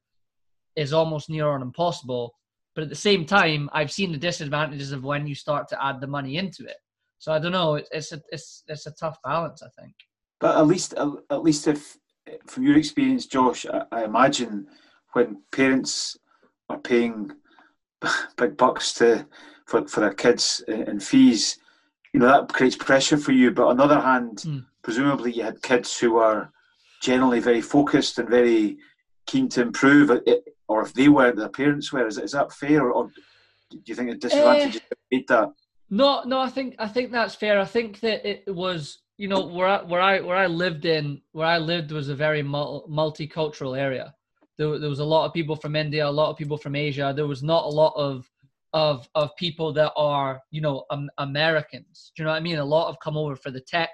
is almost near on impossible but at the same time i've seen the disadvantages of when you start to add the money into it so i don't know it's a it's it's a tough balance i think but at least at least if from your experience josh i, I imagine when parents are paying big bucks to for, for their kids in fees you know that creates pressure for you. But on the other hand, mm. presumably you had kids who are generally very focused and very keen to improve, or if they weren't, their parents were. Is, is that fair, or, do you think a disadvantage uh, made that? No, no, I think I think that's fair. I think that it was you know where I, where I where I lived in where I lived was a very multicultural area. There, there was a lot of people from India, a lot of people from Asia. There was not a lot of of of people that are you know um, Americans. Do you know what I mean? A lot have come over for the tech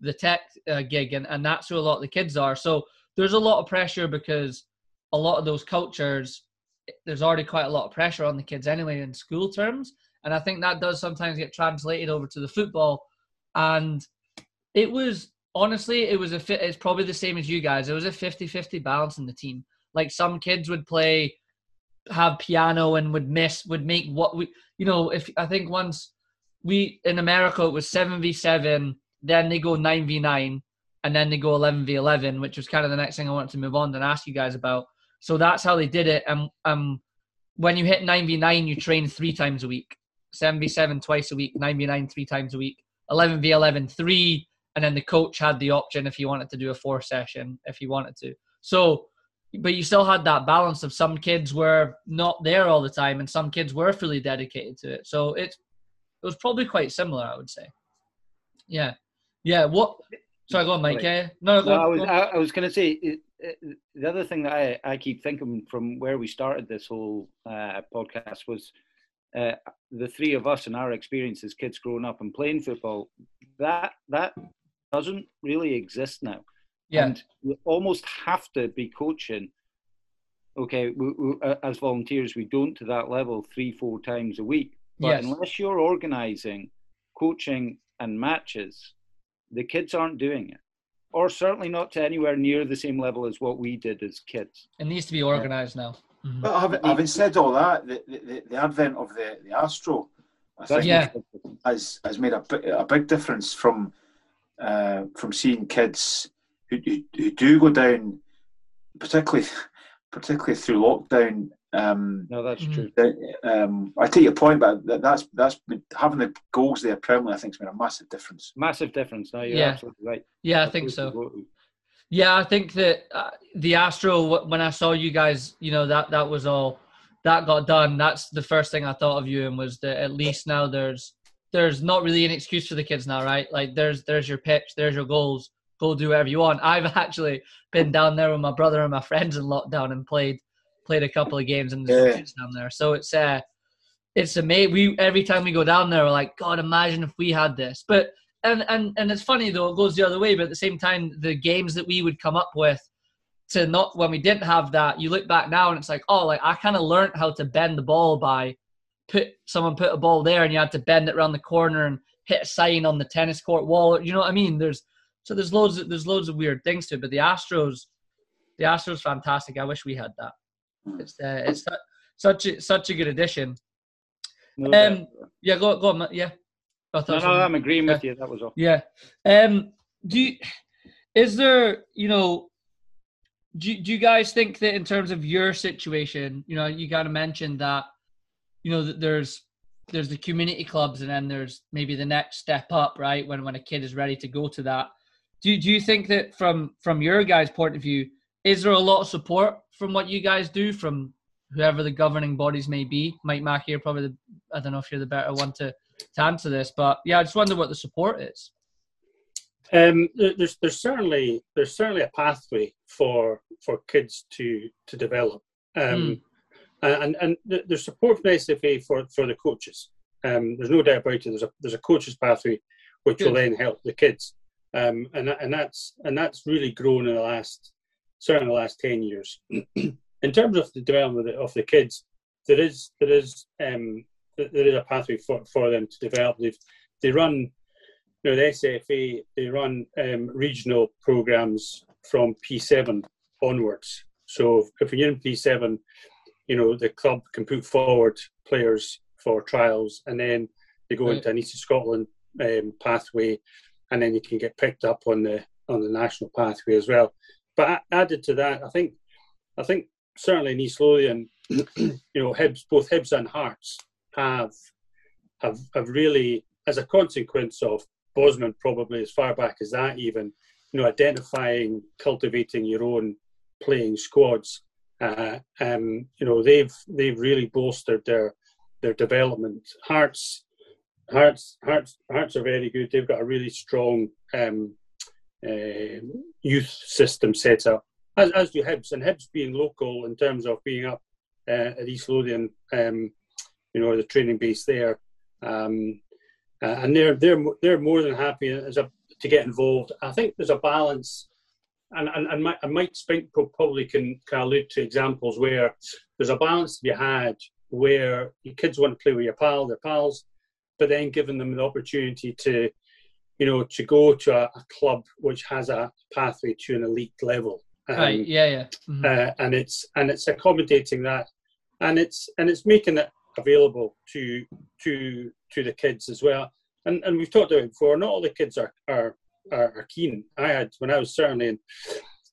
the tech uh, gig, and and that's who a lot of the kids are. So there's a lot of pressure because a lot of those cultures there's already quite a lot of pressure on the kids anyway in school terms. And i think that does sometimes get translated over to the football. And it was honestly it was a fit it's probably the same as you guys. It was a 50-50 balance in the team. Like some kids would play have piano and would miss would make what we you know if I think once we in America it was seven v seven, then they go nine v nine, and then they go eleven v eleven, which was kind of the next thing I wanted to move on and ask you guys about. So that's how they did it. And um, when you hit nine v nine, you train three times a week. Seven v seven twice a week, nine v nine three times a week, eleven v 11 three, and then the coach had the option if he wanted to do a four session if he wanted to. So but you still had that balance of some kids were not there all the time and some kids were fully dedicated to it. So it it was probably quite similar, I would say. Yeah, yeah. What? Sorry, go on, Mike. Yeah, no, no, I was I, I, was going to say it, the other thing that I, I keep thinking from where we started this whole uh, podcast was uh, the three of us and our experience as kids growing up and playing football. That that doesn't really exist now. Yeah. And you almost have to be coaching. Okay, we, we, uh, as volunteers, we don't to that level three, four times a week. But yes. unless you're organising coaching and matches, the kids aren't doing it, or certainly not to anywhere near the same level as what we did as kids. It needs to be organised yeah. now. Mm-hmm. But having, having, said all that, the, the, the advent of the, the Astro, I think, yeah. has has made a, a big difference from uh, from seeing kids who, who, do go down, particularly particularly through lockdown. Um, no, that's mm-hmm. true. um, I take your point, but that, that's that's having the goals there permanently. I think has made a massive difference. Massive difference. No, you're yeah. absolutely right. Yeah, I think so. Yeah, I think that uh, the Astro. When I saw you guys, you know that that was all that got done. That's the first thing I thought of you, and was that at least now there's there's not really an excuse for the kids now, right? Like there's there's your pitch, there's your goals go do whatever you want. I've actually been down there with my brother and my friends in lockdown and played played a couple of games in the yeah. down there. So it's uh it's amazing. We every time we go down there, we're like, God, imagine if we had this. But and and and it's funny though, it goes the other way. But at the same time, the games that we would come up with to not when we didn't have that, you look back now and it's like, oh, like I kind of learned how to bend the ball by put someone put a ball there and you had to bend it around the corner and hit a sign on the tennis court wall. You know what I mean? There's so there's loads of, there's loads of weird things to it. But the Astros, the Astros, fantastic. I wish we had that. It's uh, it's such a, such a good addition. No um, yeah, go go on, yeah. no, no, I'm agreeing with you. That was all. Yeah. Um, do you, is there, you know, do, do you guys think that in terms of your situation, you know, you kind of mentioned that, you know, that there's there's the community clubs and then there's maybe the next step up, right? When when a kid is ready to go to that do, do you think that from from your guys' point of view, is there a lot of support from what you guys do from whoever the governing bodies may be? Mike Mackey, you're probably the, I don't know if you're the better one to, to answer this, but yeah, I just wonder what the support is. Um, there's there's certainly there's certainly a pathway for for kids to to develop, um, mm. and and there's support from SFA for for the coaches. Um, there's no doubt about it. There's a there's a coaches pathway, which Good. will then help the kids, um, and and that's and that's really grown in the last certainly the last ten years. in terms of the development of the, of the kids, there is there is um, there is a pathway for, for them to develop. They've, they run you know, the SFA, they run um, regional programs from P7 onwards. So if you're in P7, you know, the club can put forward players for trials and then they go right. into an East of Scotland um, pathway and then you can get picked up on the on the national pathway as well. But added to that, I think I think certainly in East Lothian, you know, Hibs, both Hibs and Hearts have have have really, as a consequence of Bosman probably as far back as that even, you know, identifying, cultivating your own playing squads. Uh, um, you know, they've they've really bolstered their their development. Hearts, Hearts, Hearts, Hearts are very good. They've got a really strong um, uh, youth system set up, as, as do Hibs. And Hibs being local in terms of being up uh, at East Lothian, um, you know, the training base there. Um, uh, and they're they're they're more than happy as a, to get involved. I think there's a balance, and and, and, Mike, and Mike Spink probably can, can allude to examples where there's a balance to be had where your kids want to play with your pal, their pals, but then giving them the opportunity to, you know, to go to a, a club which has a pathway to an elite level. Um, right. Yeah. Yeah. Mm-hmm. Uh, and it's and it's accommodating that, and it's and it's making it available to to to the kids as well. And and we've talked about it before. Not all the kids are are are, are keen. I had when I was certainly in,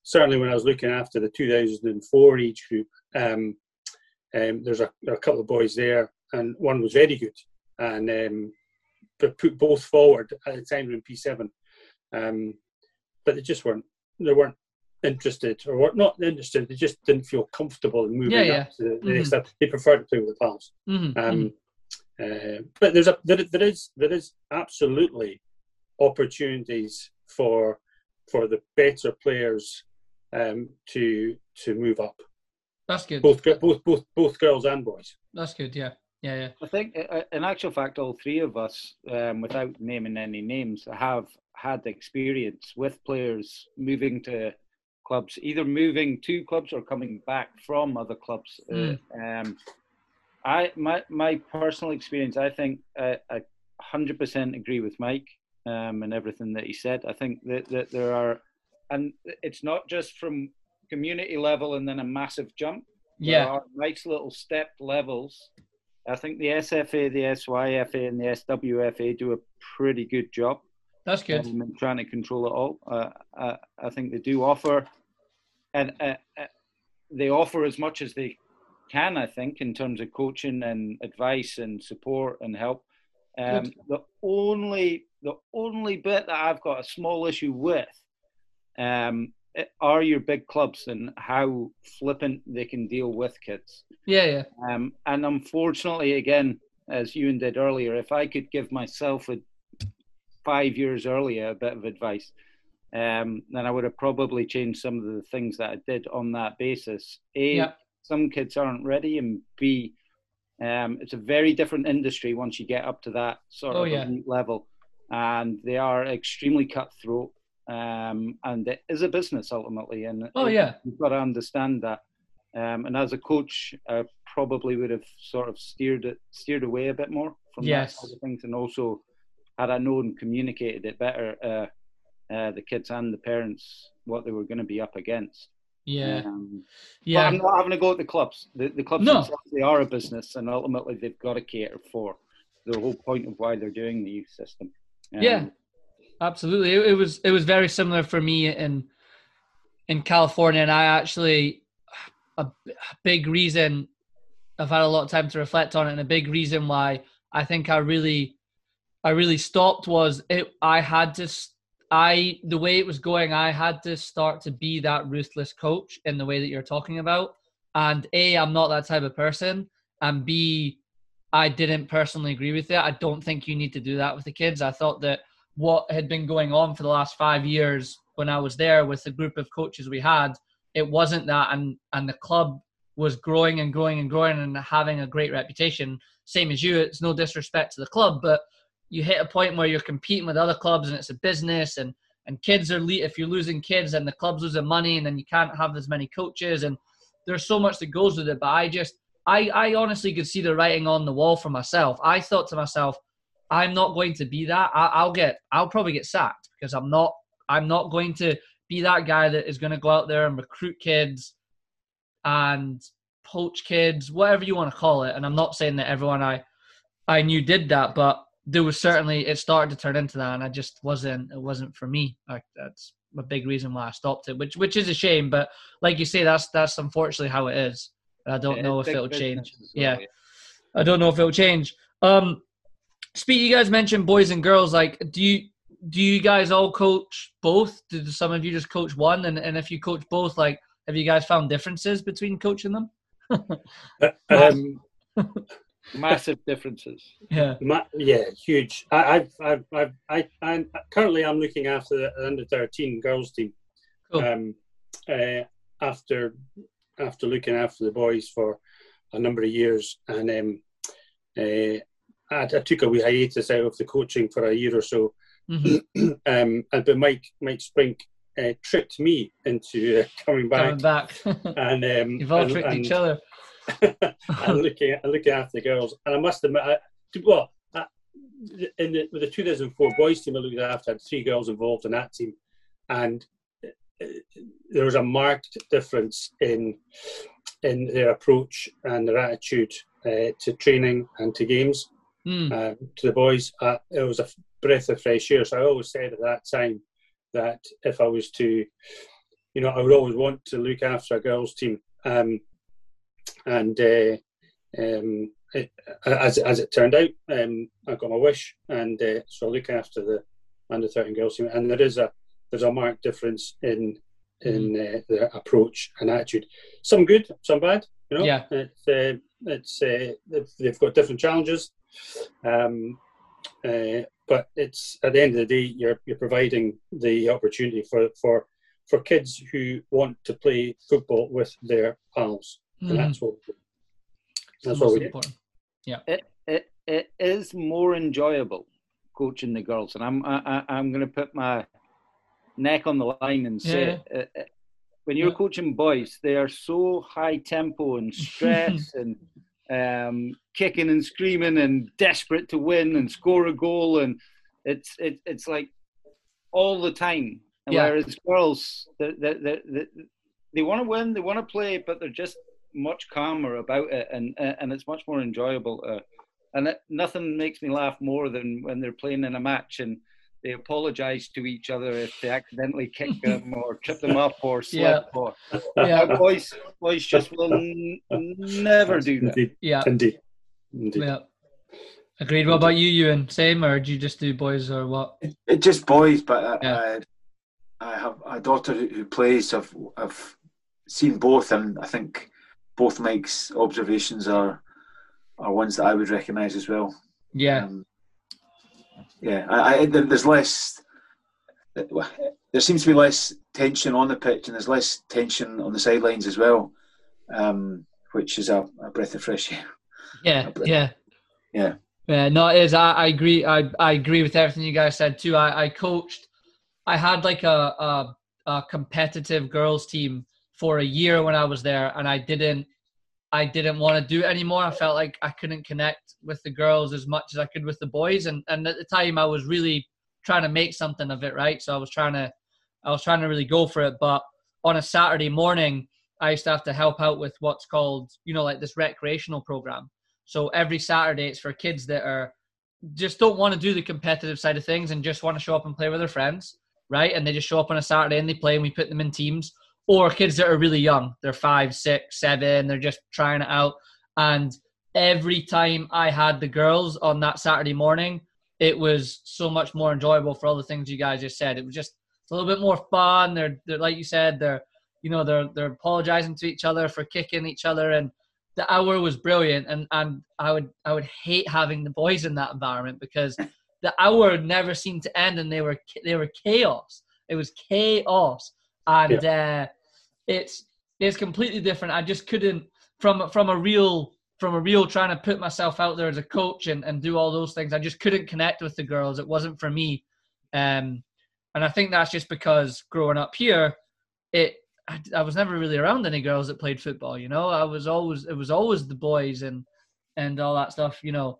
certainly when I was looking after the 2004 age group. Um, um, there's a, there a, couple of boys there, and one was very good, and um, put both forward at the time in P7, um, but they just weren't they weren't interested or not interested. They just didn't feel comfortable in moving yeah, yeah. up to the, mm-hmm. next step. They preferred to play with the pals. Mm-hmm. Um, mm-hmm. Uh, but there's a there, there is there is absolutely opportunities for for the better players um, to to move up. That's good. Both both both both girls and boys. That's good. Yeah. Yeah, yeah. I think, uh, in actual fact, all three of us, um, without naming any names, have had experience with players moving to clubs, either moving to clubs or coming back from other clubs. Mm. Uh, um, I my my personal experience, I think uh, I hundred percent agree with Mike um, and everything that he said. I think that, that there are, and it's not just from community level and then a massive jump. Yeah, there are nice little stepped levels. I think the SFA, the SYFA, and the SWFA do a pretty good job. That's good. Um, in trying to control it all. Uh, I, I think they do offer and uh, uh, they offer as much as they can, I think, in terms of coaching and advice and support and help. Um, the only the only bit that I've got a small issue with um, are your big clubs and how flippant they can deal with kids. Yeah, yeah. Um, and unfortunately, again, as Ewan did earlier, if I could give myself a five years earlier a bit of advice, um, then I would have probably changed some of the things that I did on that basis. A, yeah. some kids aren't ready, and B, um, it's a very different industry once you get up to that sort oh, of yeah. level, and they are extremely cutthroat. Um, and it is a business ultimately, and oh yeah, you've got to understand that. Um, and as a coach, I probably would have sort of steered it steered away a bit more from yes. that sort of things, and also had I known communicated it better, uh, uh, the kids and the parents what they were going to be up against. Yeah, um, yeah. But I'm not having to go at the clubs. The, the clubs no. they are a business, and ultimately they've got to cater for the whole point of why they're doing the youth system. Um, yeah, absolutely. It, it, was it was very similar for me in in California, and I actually a, a big reason I've had a lot of time to reflect on it, and a big reason why I think I really I really stopped was it. I had to I the way it was going, I had to start to be that ruthless coach in the way that you're talking about. And A, I'm not that type of person. And B, I didn't personally agree with it. I don't think you need to do that with the kids. I thought that what had been going on for the last five years when I was there with the group of coaches we had, it wasn't that and and the club was growing and growing and growing and having a great reputation. Same as you, it's no disrespect to the club, but you hit a point where you're competing with other clubs and it's a business and and kids are le- if you're losing kids and the club's losing money and then you can't have as many coaches and there's so much that goes with it. But I just I I honestly could see the writing on the wall for myself. I thought to myself, I'm not going to be that. I, I'll get I'll probably get sacked because I'm not I'm not going to be that guy that is going to go out there and recruit kids and poach kids, whatever you want to call it. And I'm not saying that everyone I I knew did that, but there was certainly it started to turn into that, and I just wasn't it wasn't for me. Like that's a big reason why I stopped it, which which is a shame. But like you say, that's that's unfortunately how it is. I don't Yeah, know if it'll change. well, yeah, I don't know if it'll change. Um, speak. You guys mentioned boys and girls. Like, do you do you guys all coach both? Do some of you just coach one? And and if you coach both, like, have you guys found differences between coaching them? Um, Massive differences. Yeah. Ma- yeah, huge. I, I've, I've, I've, I, I'm currently I'm looking after the under thirteen girls team. Cool. Um, uh, after after looking after the boys for a number of years, and um, uh, I, I took a wee hiatus out of the coaching for a year or so. hmm Um, and but Mike Mike Spink uh, tricked me into uh, coming back, Coming back. and um, You've all and- tricked and- each other. and looking at looking after the girls. And I must admit, I, well, I, in the, with the 2004 boys team, I looked after I had three girls involved in that team, and uh, there was a marked difference in in their approach and their attitude uh, to training and to games. Mm. Um, to the boys, uh, it was a breath of fresh air. So I always said at that time that if I was to, you know, I would always want to look after a girls' team. Um, and uh, um, it, as as it turned out, um, I got my wish, and uh, so I look after the under thirteen girls team. And there is a there's a marked difference in in uh, their approach and attitude. Some good, some bad. You know, Yeah. It's uh, it's uh, they've, they've got different challenges. Um, uh, but it's at the end of the day, you're you're providing the opportunity for for for kids who want to play football with their pals, Mhm. and that's what that's what we do. important. It it it is more enjoyable coaching the girls, and I'm I, I- I'm going to put my neck on the line and say Yeah. it, it- when you're Yeah. coaching boys, they are so high tempo and stress and um, kicking and screaming and desperate to win and score a goal, and it's it, it's like all the time. And Yeah. Whereas girls, they they, they, they, want to win, they want to play, but they're just much calmer about it, and and it's much more enjoyable. Uh, and it, nothing makes me laugh more than when they're playing in a match and they apologise to each other if they accidentally kick them or trip them up or slip. Or Yeah. boys, boys just will n- never do that. Indeed, Yeah. indeed, indeed. Yeah. Agreed. What about you, Ewan? Same, or do you just do boys, or what? It just boys, but I, Yeah. I, I have a daughter who, who plays. I've, I've seen both, and I think both Mike's observations are are ones that I would recognise as well. Yeah. Um, yeah, I, I, there's less. There seems to be less tension on the pitch, and there's less tension on the sidelines as well, um, which is a, a breath of fresh air. Yeah. Yeah. Yeah. Yeah. No, it is. I, I agree. I, I agree with everything you guys said too. I, I coached. I had like a, a a competitive girls team for a year when I was there, and I didn't. I didn't want to do it anymore. I felt like I couldn't connect with the girls as much as I could with the boys, and and at the time I was really trying to make something of it, right? So I was trying to, I was trying to really go for it. But on a Saturday morning, I used to have to help out with what's called, you know, like this recreational program. So every Saturday, it's for kids that are just don't want to do the competitive side of things and just want to show up and play with their friends, right? And they just show up on a Saturday and they play, and we put them in teams. Or kids that are really young, they're five, six, seven, they're just trying it out. And every time I had the girls on that Saturday morning, it was so much more enjoyable for all the things you guys just said. It was just a little bit more fun. They're, they're like you said, they're you know they're they're apologizing to each other for kicking each other, and the hour was brilliant. And and I would I would hate having the boys in that environment because the hour never seemed to end, and they were they were chaos. It was chaos, and yeah. uh, it's it's completely different. I just couldn't from from a real from a real trying to put myself out there as a coach and, and do all those things. I just couldn't connect with the girls. It wasn't for me. Um, and I think that's just because growing up here, it I, I, was never really around any girls that played football. You know, I was always it was always the boys and and all that stuff. You know,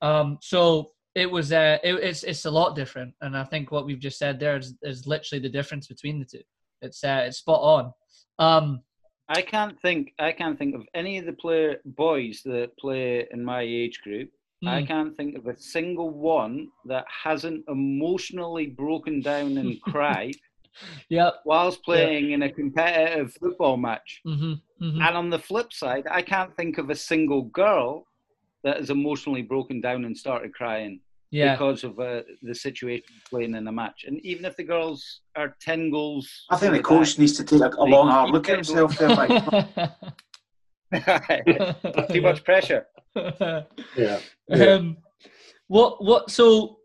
um, so it was uh, it, it's it's a lot different. And I think what we've just said there is, is literally the difference between the two. It's uh, it's spot on. Um, I can't think. I can't think of any of the player boys that play in my age group. Mm. I hmm. can't think of a single one that hasn't emotionally broken down and cried. Yep. Whilst playing yep. in a competitive football match. Mm-hmm. Mm-hmm. And on the flip side, I can't think of a single girl that has emotionally broken down and started crying yeah. because of uh, the situation playing in the match. And even if the girls are 10 goals. I think the coach back, needs to take a long, hard look at himself there, Too much pressure. yeah. Um, what, what, so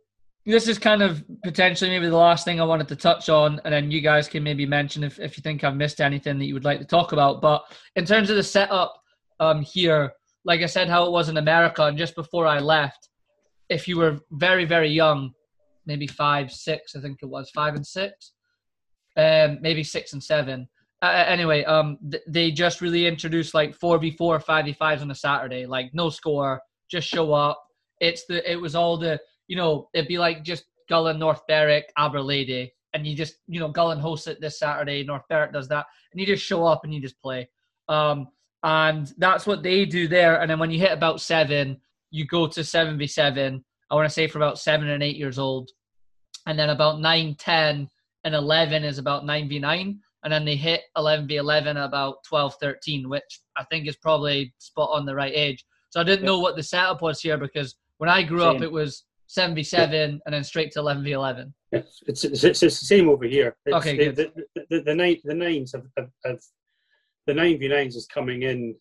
this is kind of potentially maybe the last thing I wanted to touch on, and then you guys can maybe mention if, if you think I've missed anything that you would like to talk about. But in terms of the setup um, here, like I said, how it was in America, and just before I left, if you were very very young, maybe five, six, I think it was five and six, um, maybe six and seven. Uh, anyway, um, th- they just really introduced like four v four, five v fives on a Saturday, like no score, just show up. It's the it was all the you know it'd be like just Gullane, North Berwick, Aberlady, and you just you know Gullane hosts it this Saturday, North Berwick does that, and you just show up and you just play. Um, and that's what they do there. And then when you hit about seven, you go to 7v7, I want to say for about seven and eight years old. And then about 9, 10, and 11 is about 9v9. And then they hit 11v11 about 12, 13, which I think is probably spot on the right age. So I didn't know what the setup was here because when I grew same. up, it was 7v7 yeah. and then straight to 11v11. It's, it's, it's, it's the same over here. It's, okay, good. The, the, the, the, nine, the nines have, have, have the 9v9s is coming in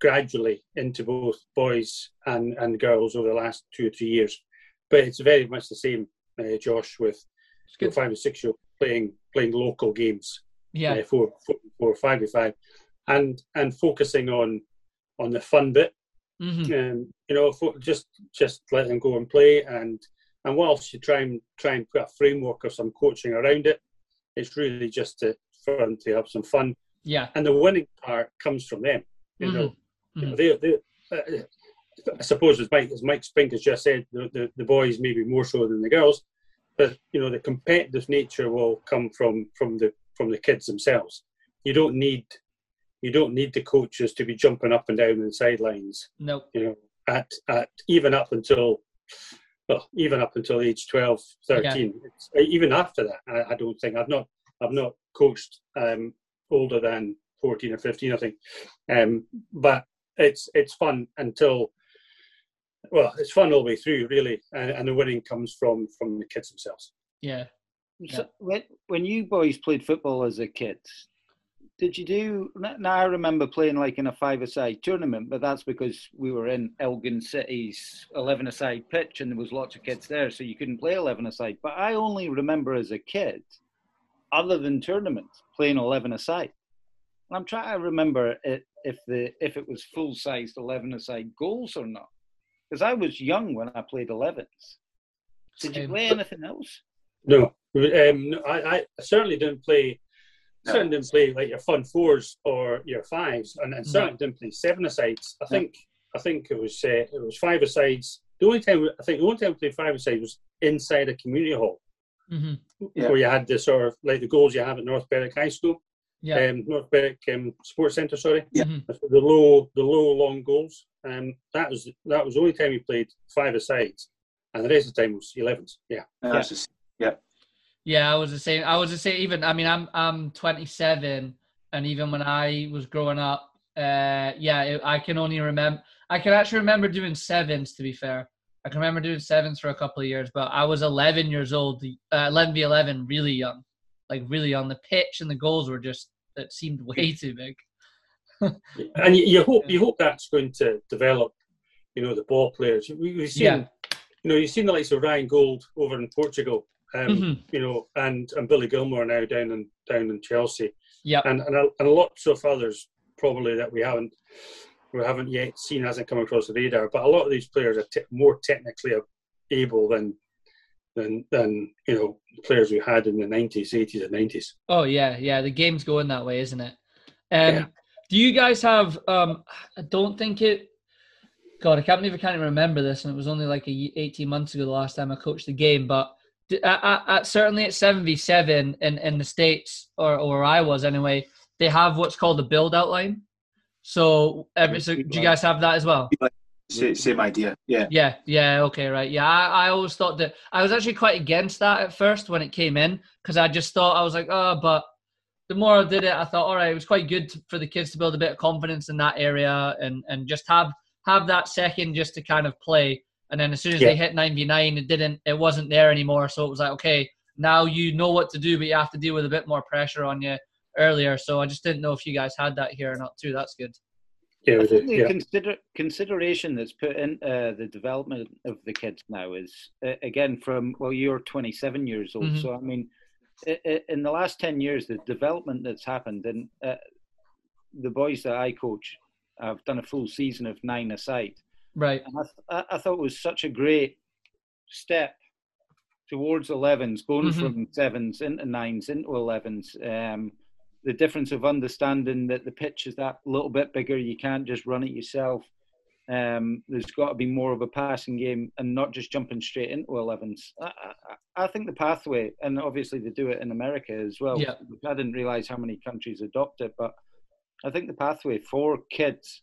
gradually into both boys and, and girls over the last two or three years. But it's very much the same, uh, Josh, with five and six year playing playing local games. Yeah, uh, four, four, four, five and five, and and focusing on on the fun bit. Mm-hmm. Um, you know, just just let them go and play, and and whilst you try and try and put a framework of some coaching around it, it's really just to, for them to have some fun. Yeah, and the winning part comes from them. You know, mm-hmm. they, they, uh, I suppose as Mike as Mike Spink has just said, the, the, the boys maybe more so than the girls, but you know the competitive nature will come from from the from the kids themselves. You don't need you don't need the coaches to be jumping up and down the sidelines. No, you know at at even up until well even up until age 12 13 yeah. even after that I, I, don't think i've not i've not coached um, older than 14 or 15, I think. Um, but it's it's fun until well, it's fun all the way through, really, and, and the winning comes from from the kids themselves. Yeah. So when when you boys played football as a kid, did you do? Now I remember playing like in a five-a-side tournament, but that's because we were in Elgin City's eleven-a-side pitch, and there was lots of kids there, so you couldn't play eleven-a-side. But I only remember as a kid, other than tournaments, playing eleven-a-side. I'm trying to remember it, if the if it was full sized eleven aside goals or not, because I was young when I played 11s. Did you play anything else? No, um, no I, I, certainly didn't play. No. Certainly didn't play like your fun fours or your fives, and, and certainly no. didn't play seven asides. I think I think it was uh, it was five asides. The only time I think the only time I played five asides was inside a community hall, mm-hmm. yeah. where you had the sort of like the goals you have at North Berwick High School yeah. um, North Berwick um, Sports Centre. Sorry, yeah. Mm-hmm. the low, the low long goals. Um, that was that was the only time he played five asides, and the rest of the time was 11s. Yeah, yeah, just, yeah. Yeah, I was the same. I was the same. Even I mean, I'm I'm 27, and even when I was growing up, uh, yeah, it, I can only remember. I can actually remember doing sevens. To be fair, I can remember doing sevens for a couple of years, but I was 11 years old, uh, 11 v 11, really young, like really on The pitch and the goals were just it seemed way too big. and you, you, hope you hope that's going to develop, you know, the ball players. We, have seen, yeah. you know, you've seen the likes of Ryan Gauld over in Portugal, um, mm-hmm. you know, and and Billy Gilmour now down in down in Chelsea. Yeah, and and, a, and lots of others probably that we haven't we haven't yet seen hasn't come across the radar. But a lot of these players are te- more technically able than than than you know players we had in the nineties, eighties, and nineties. Oh yeah, yeah. The game's going that way, isn't it? Um, yeah. Do you guys have? Um, I don't think it. God, I can't believe I can't even remember this, and it was only like a, eighteen months ago the last time I coached the game. But at, at, certainly at seven v seven in in the states or, or where I was anyway, they have what's called a build outline. So, every, so do you guys have that as well? Same idea, yeah. Yeah, yeah, okay, right. Yeah, I, I always thought that I was actually quite against that at first when it came in because I just thought I was like, oh, but the more I did it, I thought, all right, it was quite good to, for the kids to build a bit of confidence in that area and and just have have that second just to kind of play. And then as soon as yeah. they hit 99, it didn't, it wasn't there anymore. So it was like, okay, now you know what to do, but you have to deal with a bit more pressure on you earlier. So I just didn't know if you guys had that here or not too. That's good. Yeah, I think the yeah. consider, consideration that's put in uh, the development of the kids now is uh, again from well, you're 27 years old, mm-hmm. so I mean, in the last 10 years, the development that's happened, and uh, the boys that I coach have done a full season of nine aside. Right. And I, th- I thought it was such a great step towards 11s, going mm-hmm. from sevens into nines into 11s. Um, the difference of understanding that the pitch is that little bit bigger, you can't just run it yourself. Um, there's got to be more of a passing game and not just jumping straight into 11s. I, I, I, think the pathway, and obviously they do it in America as well. Yeah. I didn't realize how many countries adopt it, but I think the pathway for kids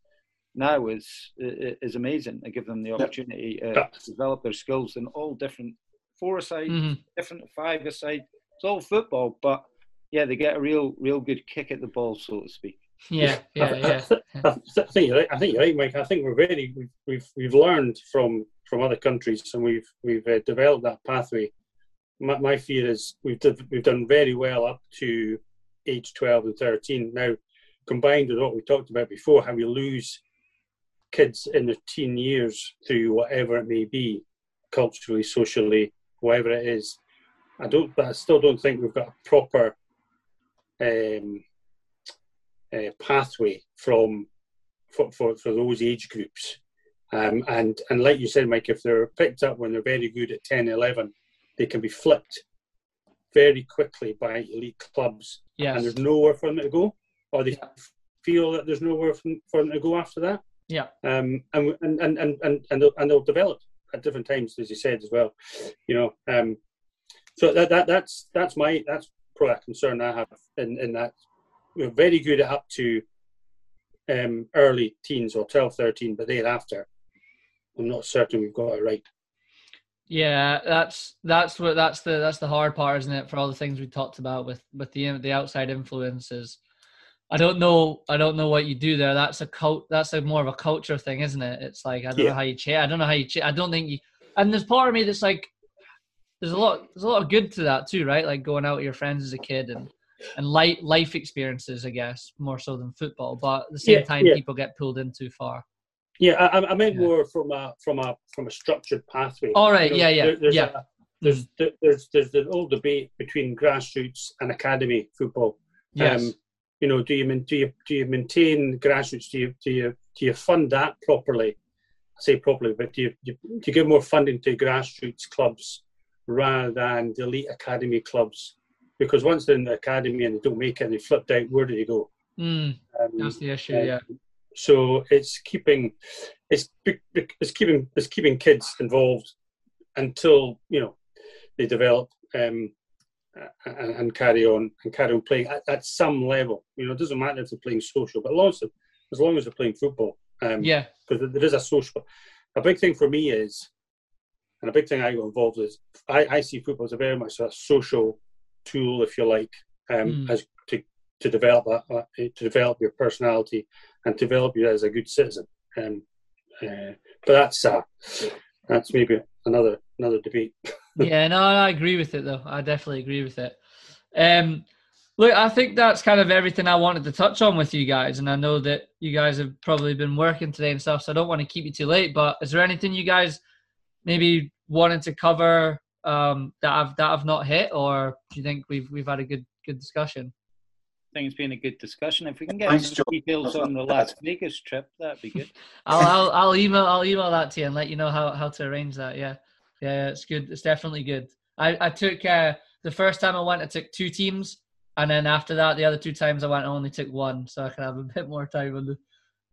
now is is amazing. They give them the opportunity uh, to develop their skills in all different four aside, mm-hmm. different five aside. It's all football, but yeah, they get a real real good kick at the ball, so to speak. Yeah, yeah, yeah. I, think you're right. I think you're right, Mike. I think we're very we've we've, we've learned from from other countries, and we've we've uh, developed that pathway. My, my fear is we've did, we've done very well up to age twelve and thirteen. Now, combined with what we talked about before, how we lose kids in their teen years through whatever it may be, culturally, socially, whatever it is. I don't. But I still don't think we've got a proper um, uh, pathway from for, for, for those age groups. Um, and and like you said, Mike, if they're picked up when they're very good at 10, 11, they can be flipped very quickly by elite clubs, yes. and there's nowhere for them to go, or they yeah. feel that there's nowhere for them to go after that. Yeah. Um. And and and and and, and, they'll, and they'll develop at different times, as you said as well. You know. Um. So that, that that's that's my that's probably a concern I have in in that we're very good at up to um, early teens or 12, 13, but thereafter, I'm not certain we've got it right. Yeah, that's that's what that's the that's the hard part, isn't it? For all the things we talked about with with the the outside influences. I don't know. I don't know what you do there. That's a cult. That's a more of a culture thing, isn't it? It's like I don't yeah. know how you change. I don't know how you change. I don't think you. And there's part of me that's like, there's a lot. There's a lot of good to that too, right? Like going out with your friends as a kid and and life life experiences, I guess, more so than football. But at the same yeah, time, yeah. people get pulled in too far. Yeah, I, I meant yeah. more from a from a from a structured pathway. All right, you know, yeah, yeah, there, there's yeah. A, there's mm. there's there's the old debate between grassroots and academy football. Yes. Um, you know, do you do you do you maintain grassroots? Do you do you do you fund that properly? I say properly, but do you, do you give more funding to grassroots clubs rather than the elite academy clubs? because once they're in the academy and they don't make it and they flipped out, where do they go? Mm, um, that's the issue, yeah. So it's keeping it's it's keeping it's keeping kids involved until you know they develop um, and, and, carry on and carry on playing at, at, some level. You know, it doesn't matter if they're playing social, but as long as they're, as long as they're playing football, um, yeah, because there is a social. A big thing for me is, and a big thing I got involved is I, I see football as a very much a social tool, if you like, um, mm. as to to develop that, uh, to develop your personality and develop you as a good citizen. Um, uh, but that's uh, that's maybe another another debate. yeah, no, I agree with it though. I definitely agree with it. Um, look, I think that's kind of everything I wanted to touch on with you guys, and I know that you guys have probably been working today and stuff, so I don't want to keep you too late. But is there anything you guys maybe wanted to cover um, that I've that I've not hit, or do you think we've we've had a good good discussion? I think it's been a good discussion. If we can get Thanks, some details on the Las Vegas trip, that'd be good. I'll, I'll, I'll email I'll email that to you and let you know how, how to arrange that. Yeah, yeah, it's good. It's definitely good. I I took uh, the first time I went, I took two teams, and then after that, the other two times I went, I only took one, so I can have a bit more time on the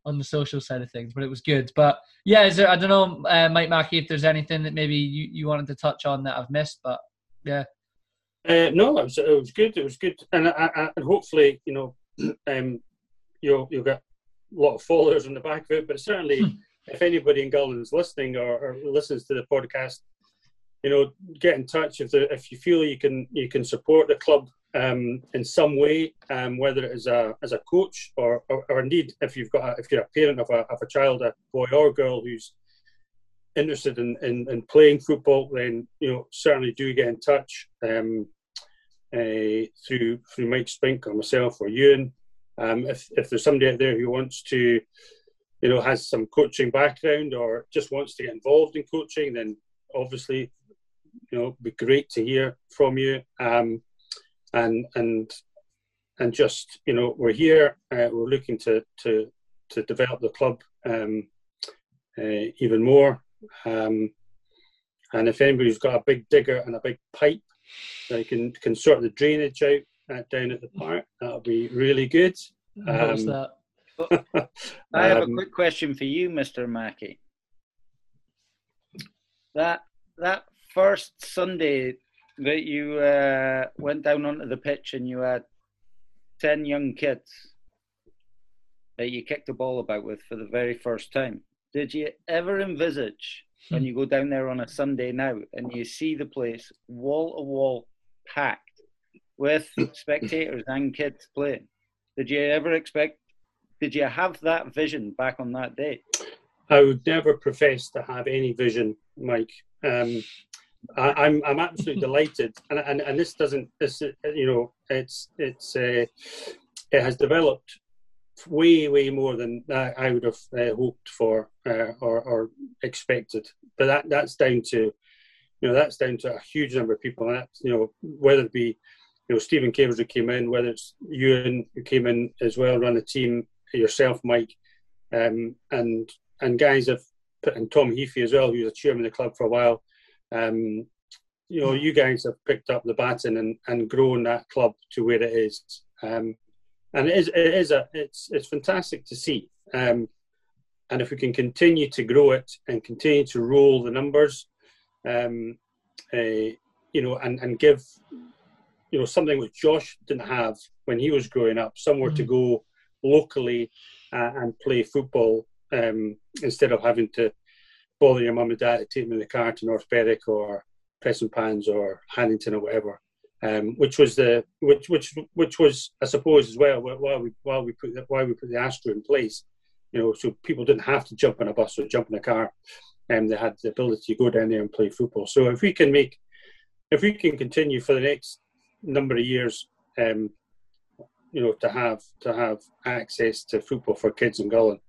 on the social side of things. But it was good. But yeah, is there? I don't know, uh, Mike Mackey, if there's anything that maybe you, you wanted to touch on that I've missed, but yeah. Uh, no, it was, it was good. It was good, and I, I, and hopefully, you know, um, you'll you'll get a lot of followers on the back of it. But certainly, hmm. if anybody in Gullane's listening or, or, listens to the podcast, you know, get in touch if the, if you feel you can you can support the club um, in some way, um, whether it is a as a coach or, or, or indeed if you've got a, if you're a parent of a of a child, a boy or girl who's interested in, in, in playing football, then you know certainly do get in touch um, uh, through through Mike Spink or myself or Ewan. Um, if if there's somebody out there who wants to, you know, has some coaching background or just wants to get involved in coaching, then obviously, you know, be great to hear from you. Um, and and and just you know we're here uh, we're looking to to to develop the club um, uh, even more um, and if anybody's got a big digger and a big pipe they can can sort the drainage out uh, down at the park that'll be really good um, that? I have a um, quick question for you, Mr. Mackey. That that first Sunday that you uh, went down onto the pitch and you had 10 young kids that you kicked the ball about with for the very first time. Did you ever envisage when you go down there on a Sunday now and you see the place wall to wall packed with spectators and kids playing? Did you ever expect, did you have that vision back on that day? I would never profess to have any vision, Mike. Um, I, am I'm, I'm absolutely delighted, and, and and this doesn't this you know it's it's uh, it has developed way way more than I would have uh, hoped for uh, or, or expected. But that that's down to you know that's down to a huge number of people, and that's you know whether it be you know Stephen Cavers who came in, whether it's Ewan who came in as well, run the team, yourself, Mike, um, and and guys have put and Tom Heafy as well, who was a chairman of the club for a while um, you know, you guys have picked up the baton and, and grown that club to where it is. Um, and it is, it is a, it's, it's fantastic to see. Um, and if we can continue to grow it and continue to roll the numbers, um, uh, you know, and, and give, you know, something which Josh didn't have when he was growing up, somewhere mm-hmm. to go locally uh, and play football um, instead of having to bother your mum and dad to take them in the car to North Berwick or Preston Prestonpans or Haddington or whatever. Um, which was the which which which was I suppose as well while we while we put the, why we put the Astro in place, you know, so people didn't have to jump on a bus or jump in a car, and they had the ability to go down there and play football. So if we can make, if we can continue for the next number of years, um, you know, to have to have access to football for kids in Gullane,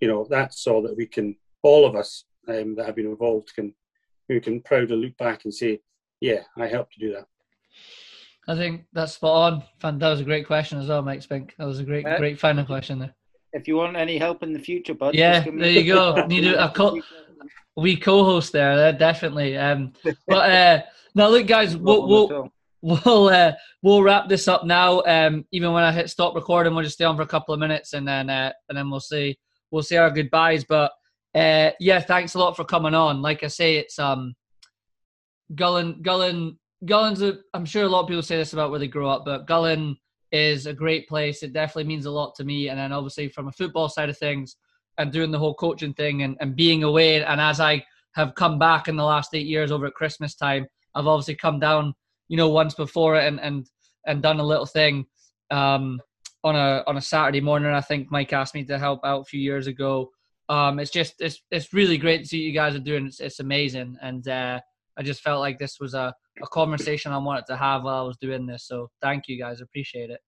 you know, that's all that we can, all of us um, that have been involved can who can proudly look back and say, "Yeah, I helped to do that." I think that's spot on. That was a great question as well, Mike Spink. That was a great, uh, great final question there. If you want any help in the future, bud, yeah, there you go. Need a, a co- we co-host there, definitely. Um, but uh, now, look, guys, we'll we'll we'll, uh, we'll wrap this up now. Um, even when I hit stop recording, we'll just stay on for a couple of minutes, and then uh, and then we'll see we'll see our goodbyes. But uh, yeah, thanks a lot for coming on. Like I say, it's um, Gullane, Gullane, Gullane's. A, I'm sure a lot of people say this about where they grow up, but Gullane is a great place. It definitely means a lot to me. And then obviously from a football side of things, and doing the whole coaching thing and, and being away, and as I have come back in the last eight years over at Christmas time, I've obviously come down, you know, once before it and and and done a little thing um, on a on a Saturday morning. I think Mike asked me to help out a few years ago Um, it's just it's it's really great to see what you guys are doing. It's, it's amazing, and uh, I just felt like this was a, a conversation I wanted to have while I was doing this. So thank you guys, appreciate it.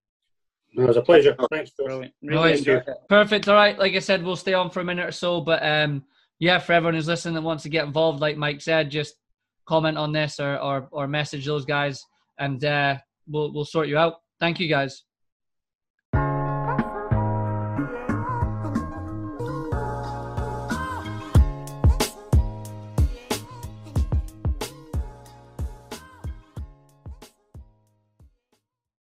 No, it was a pleasure. Thanks, Brilliant. No, Really it's enjoyed. Perfect. All right. Like I said, we'll stay on for a minute or so. But um, yeah, for everyone who's listening that wants to get involved, like Mike said, just comment on this or or, or message those guys, and uh, we'll we'll sort you out. Thank you guys.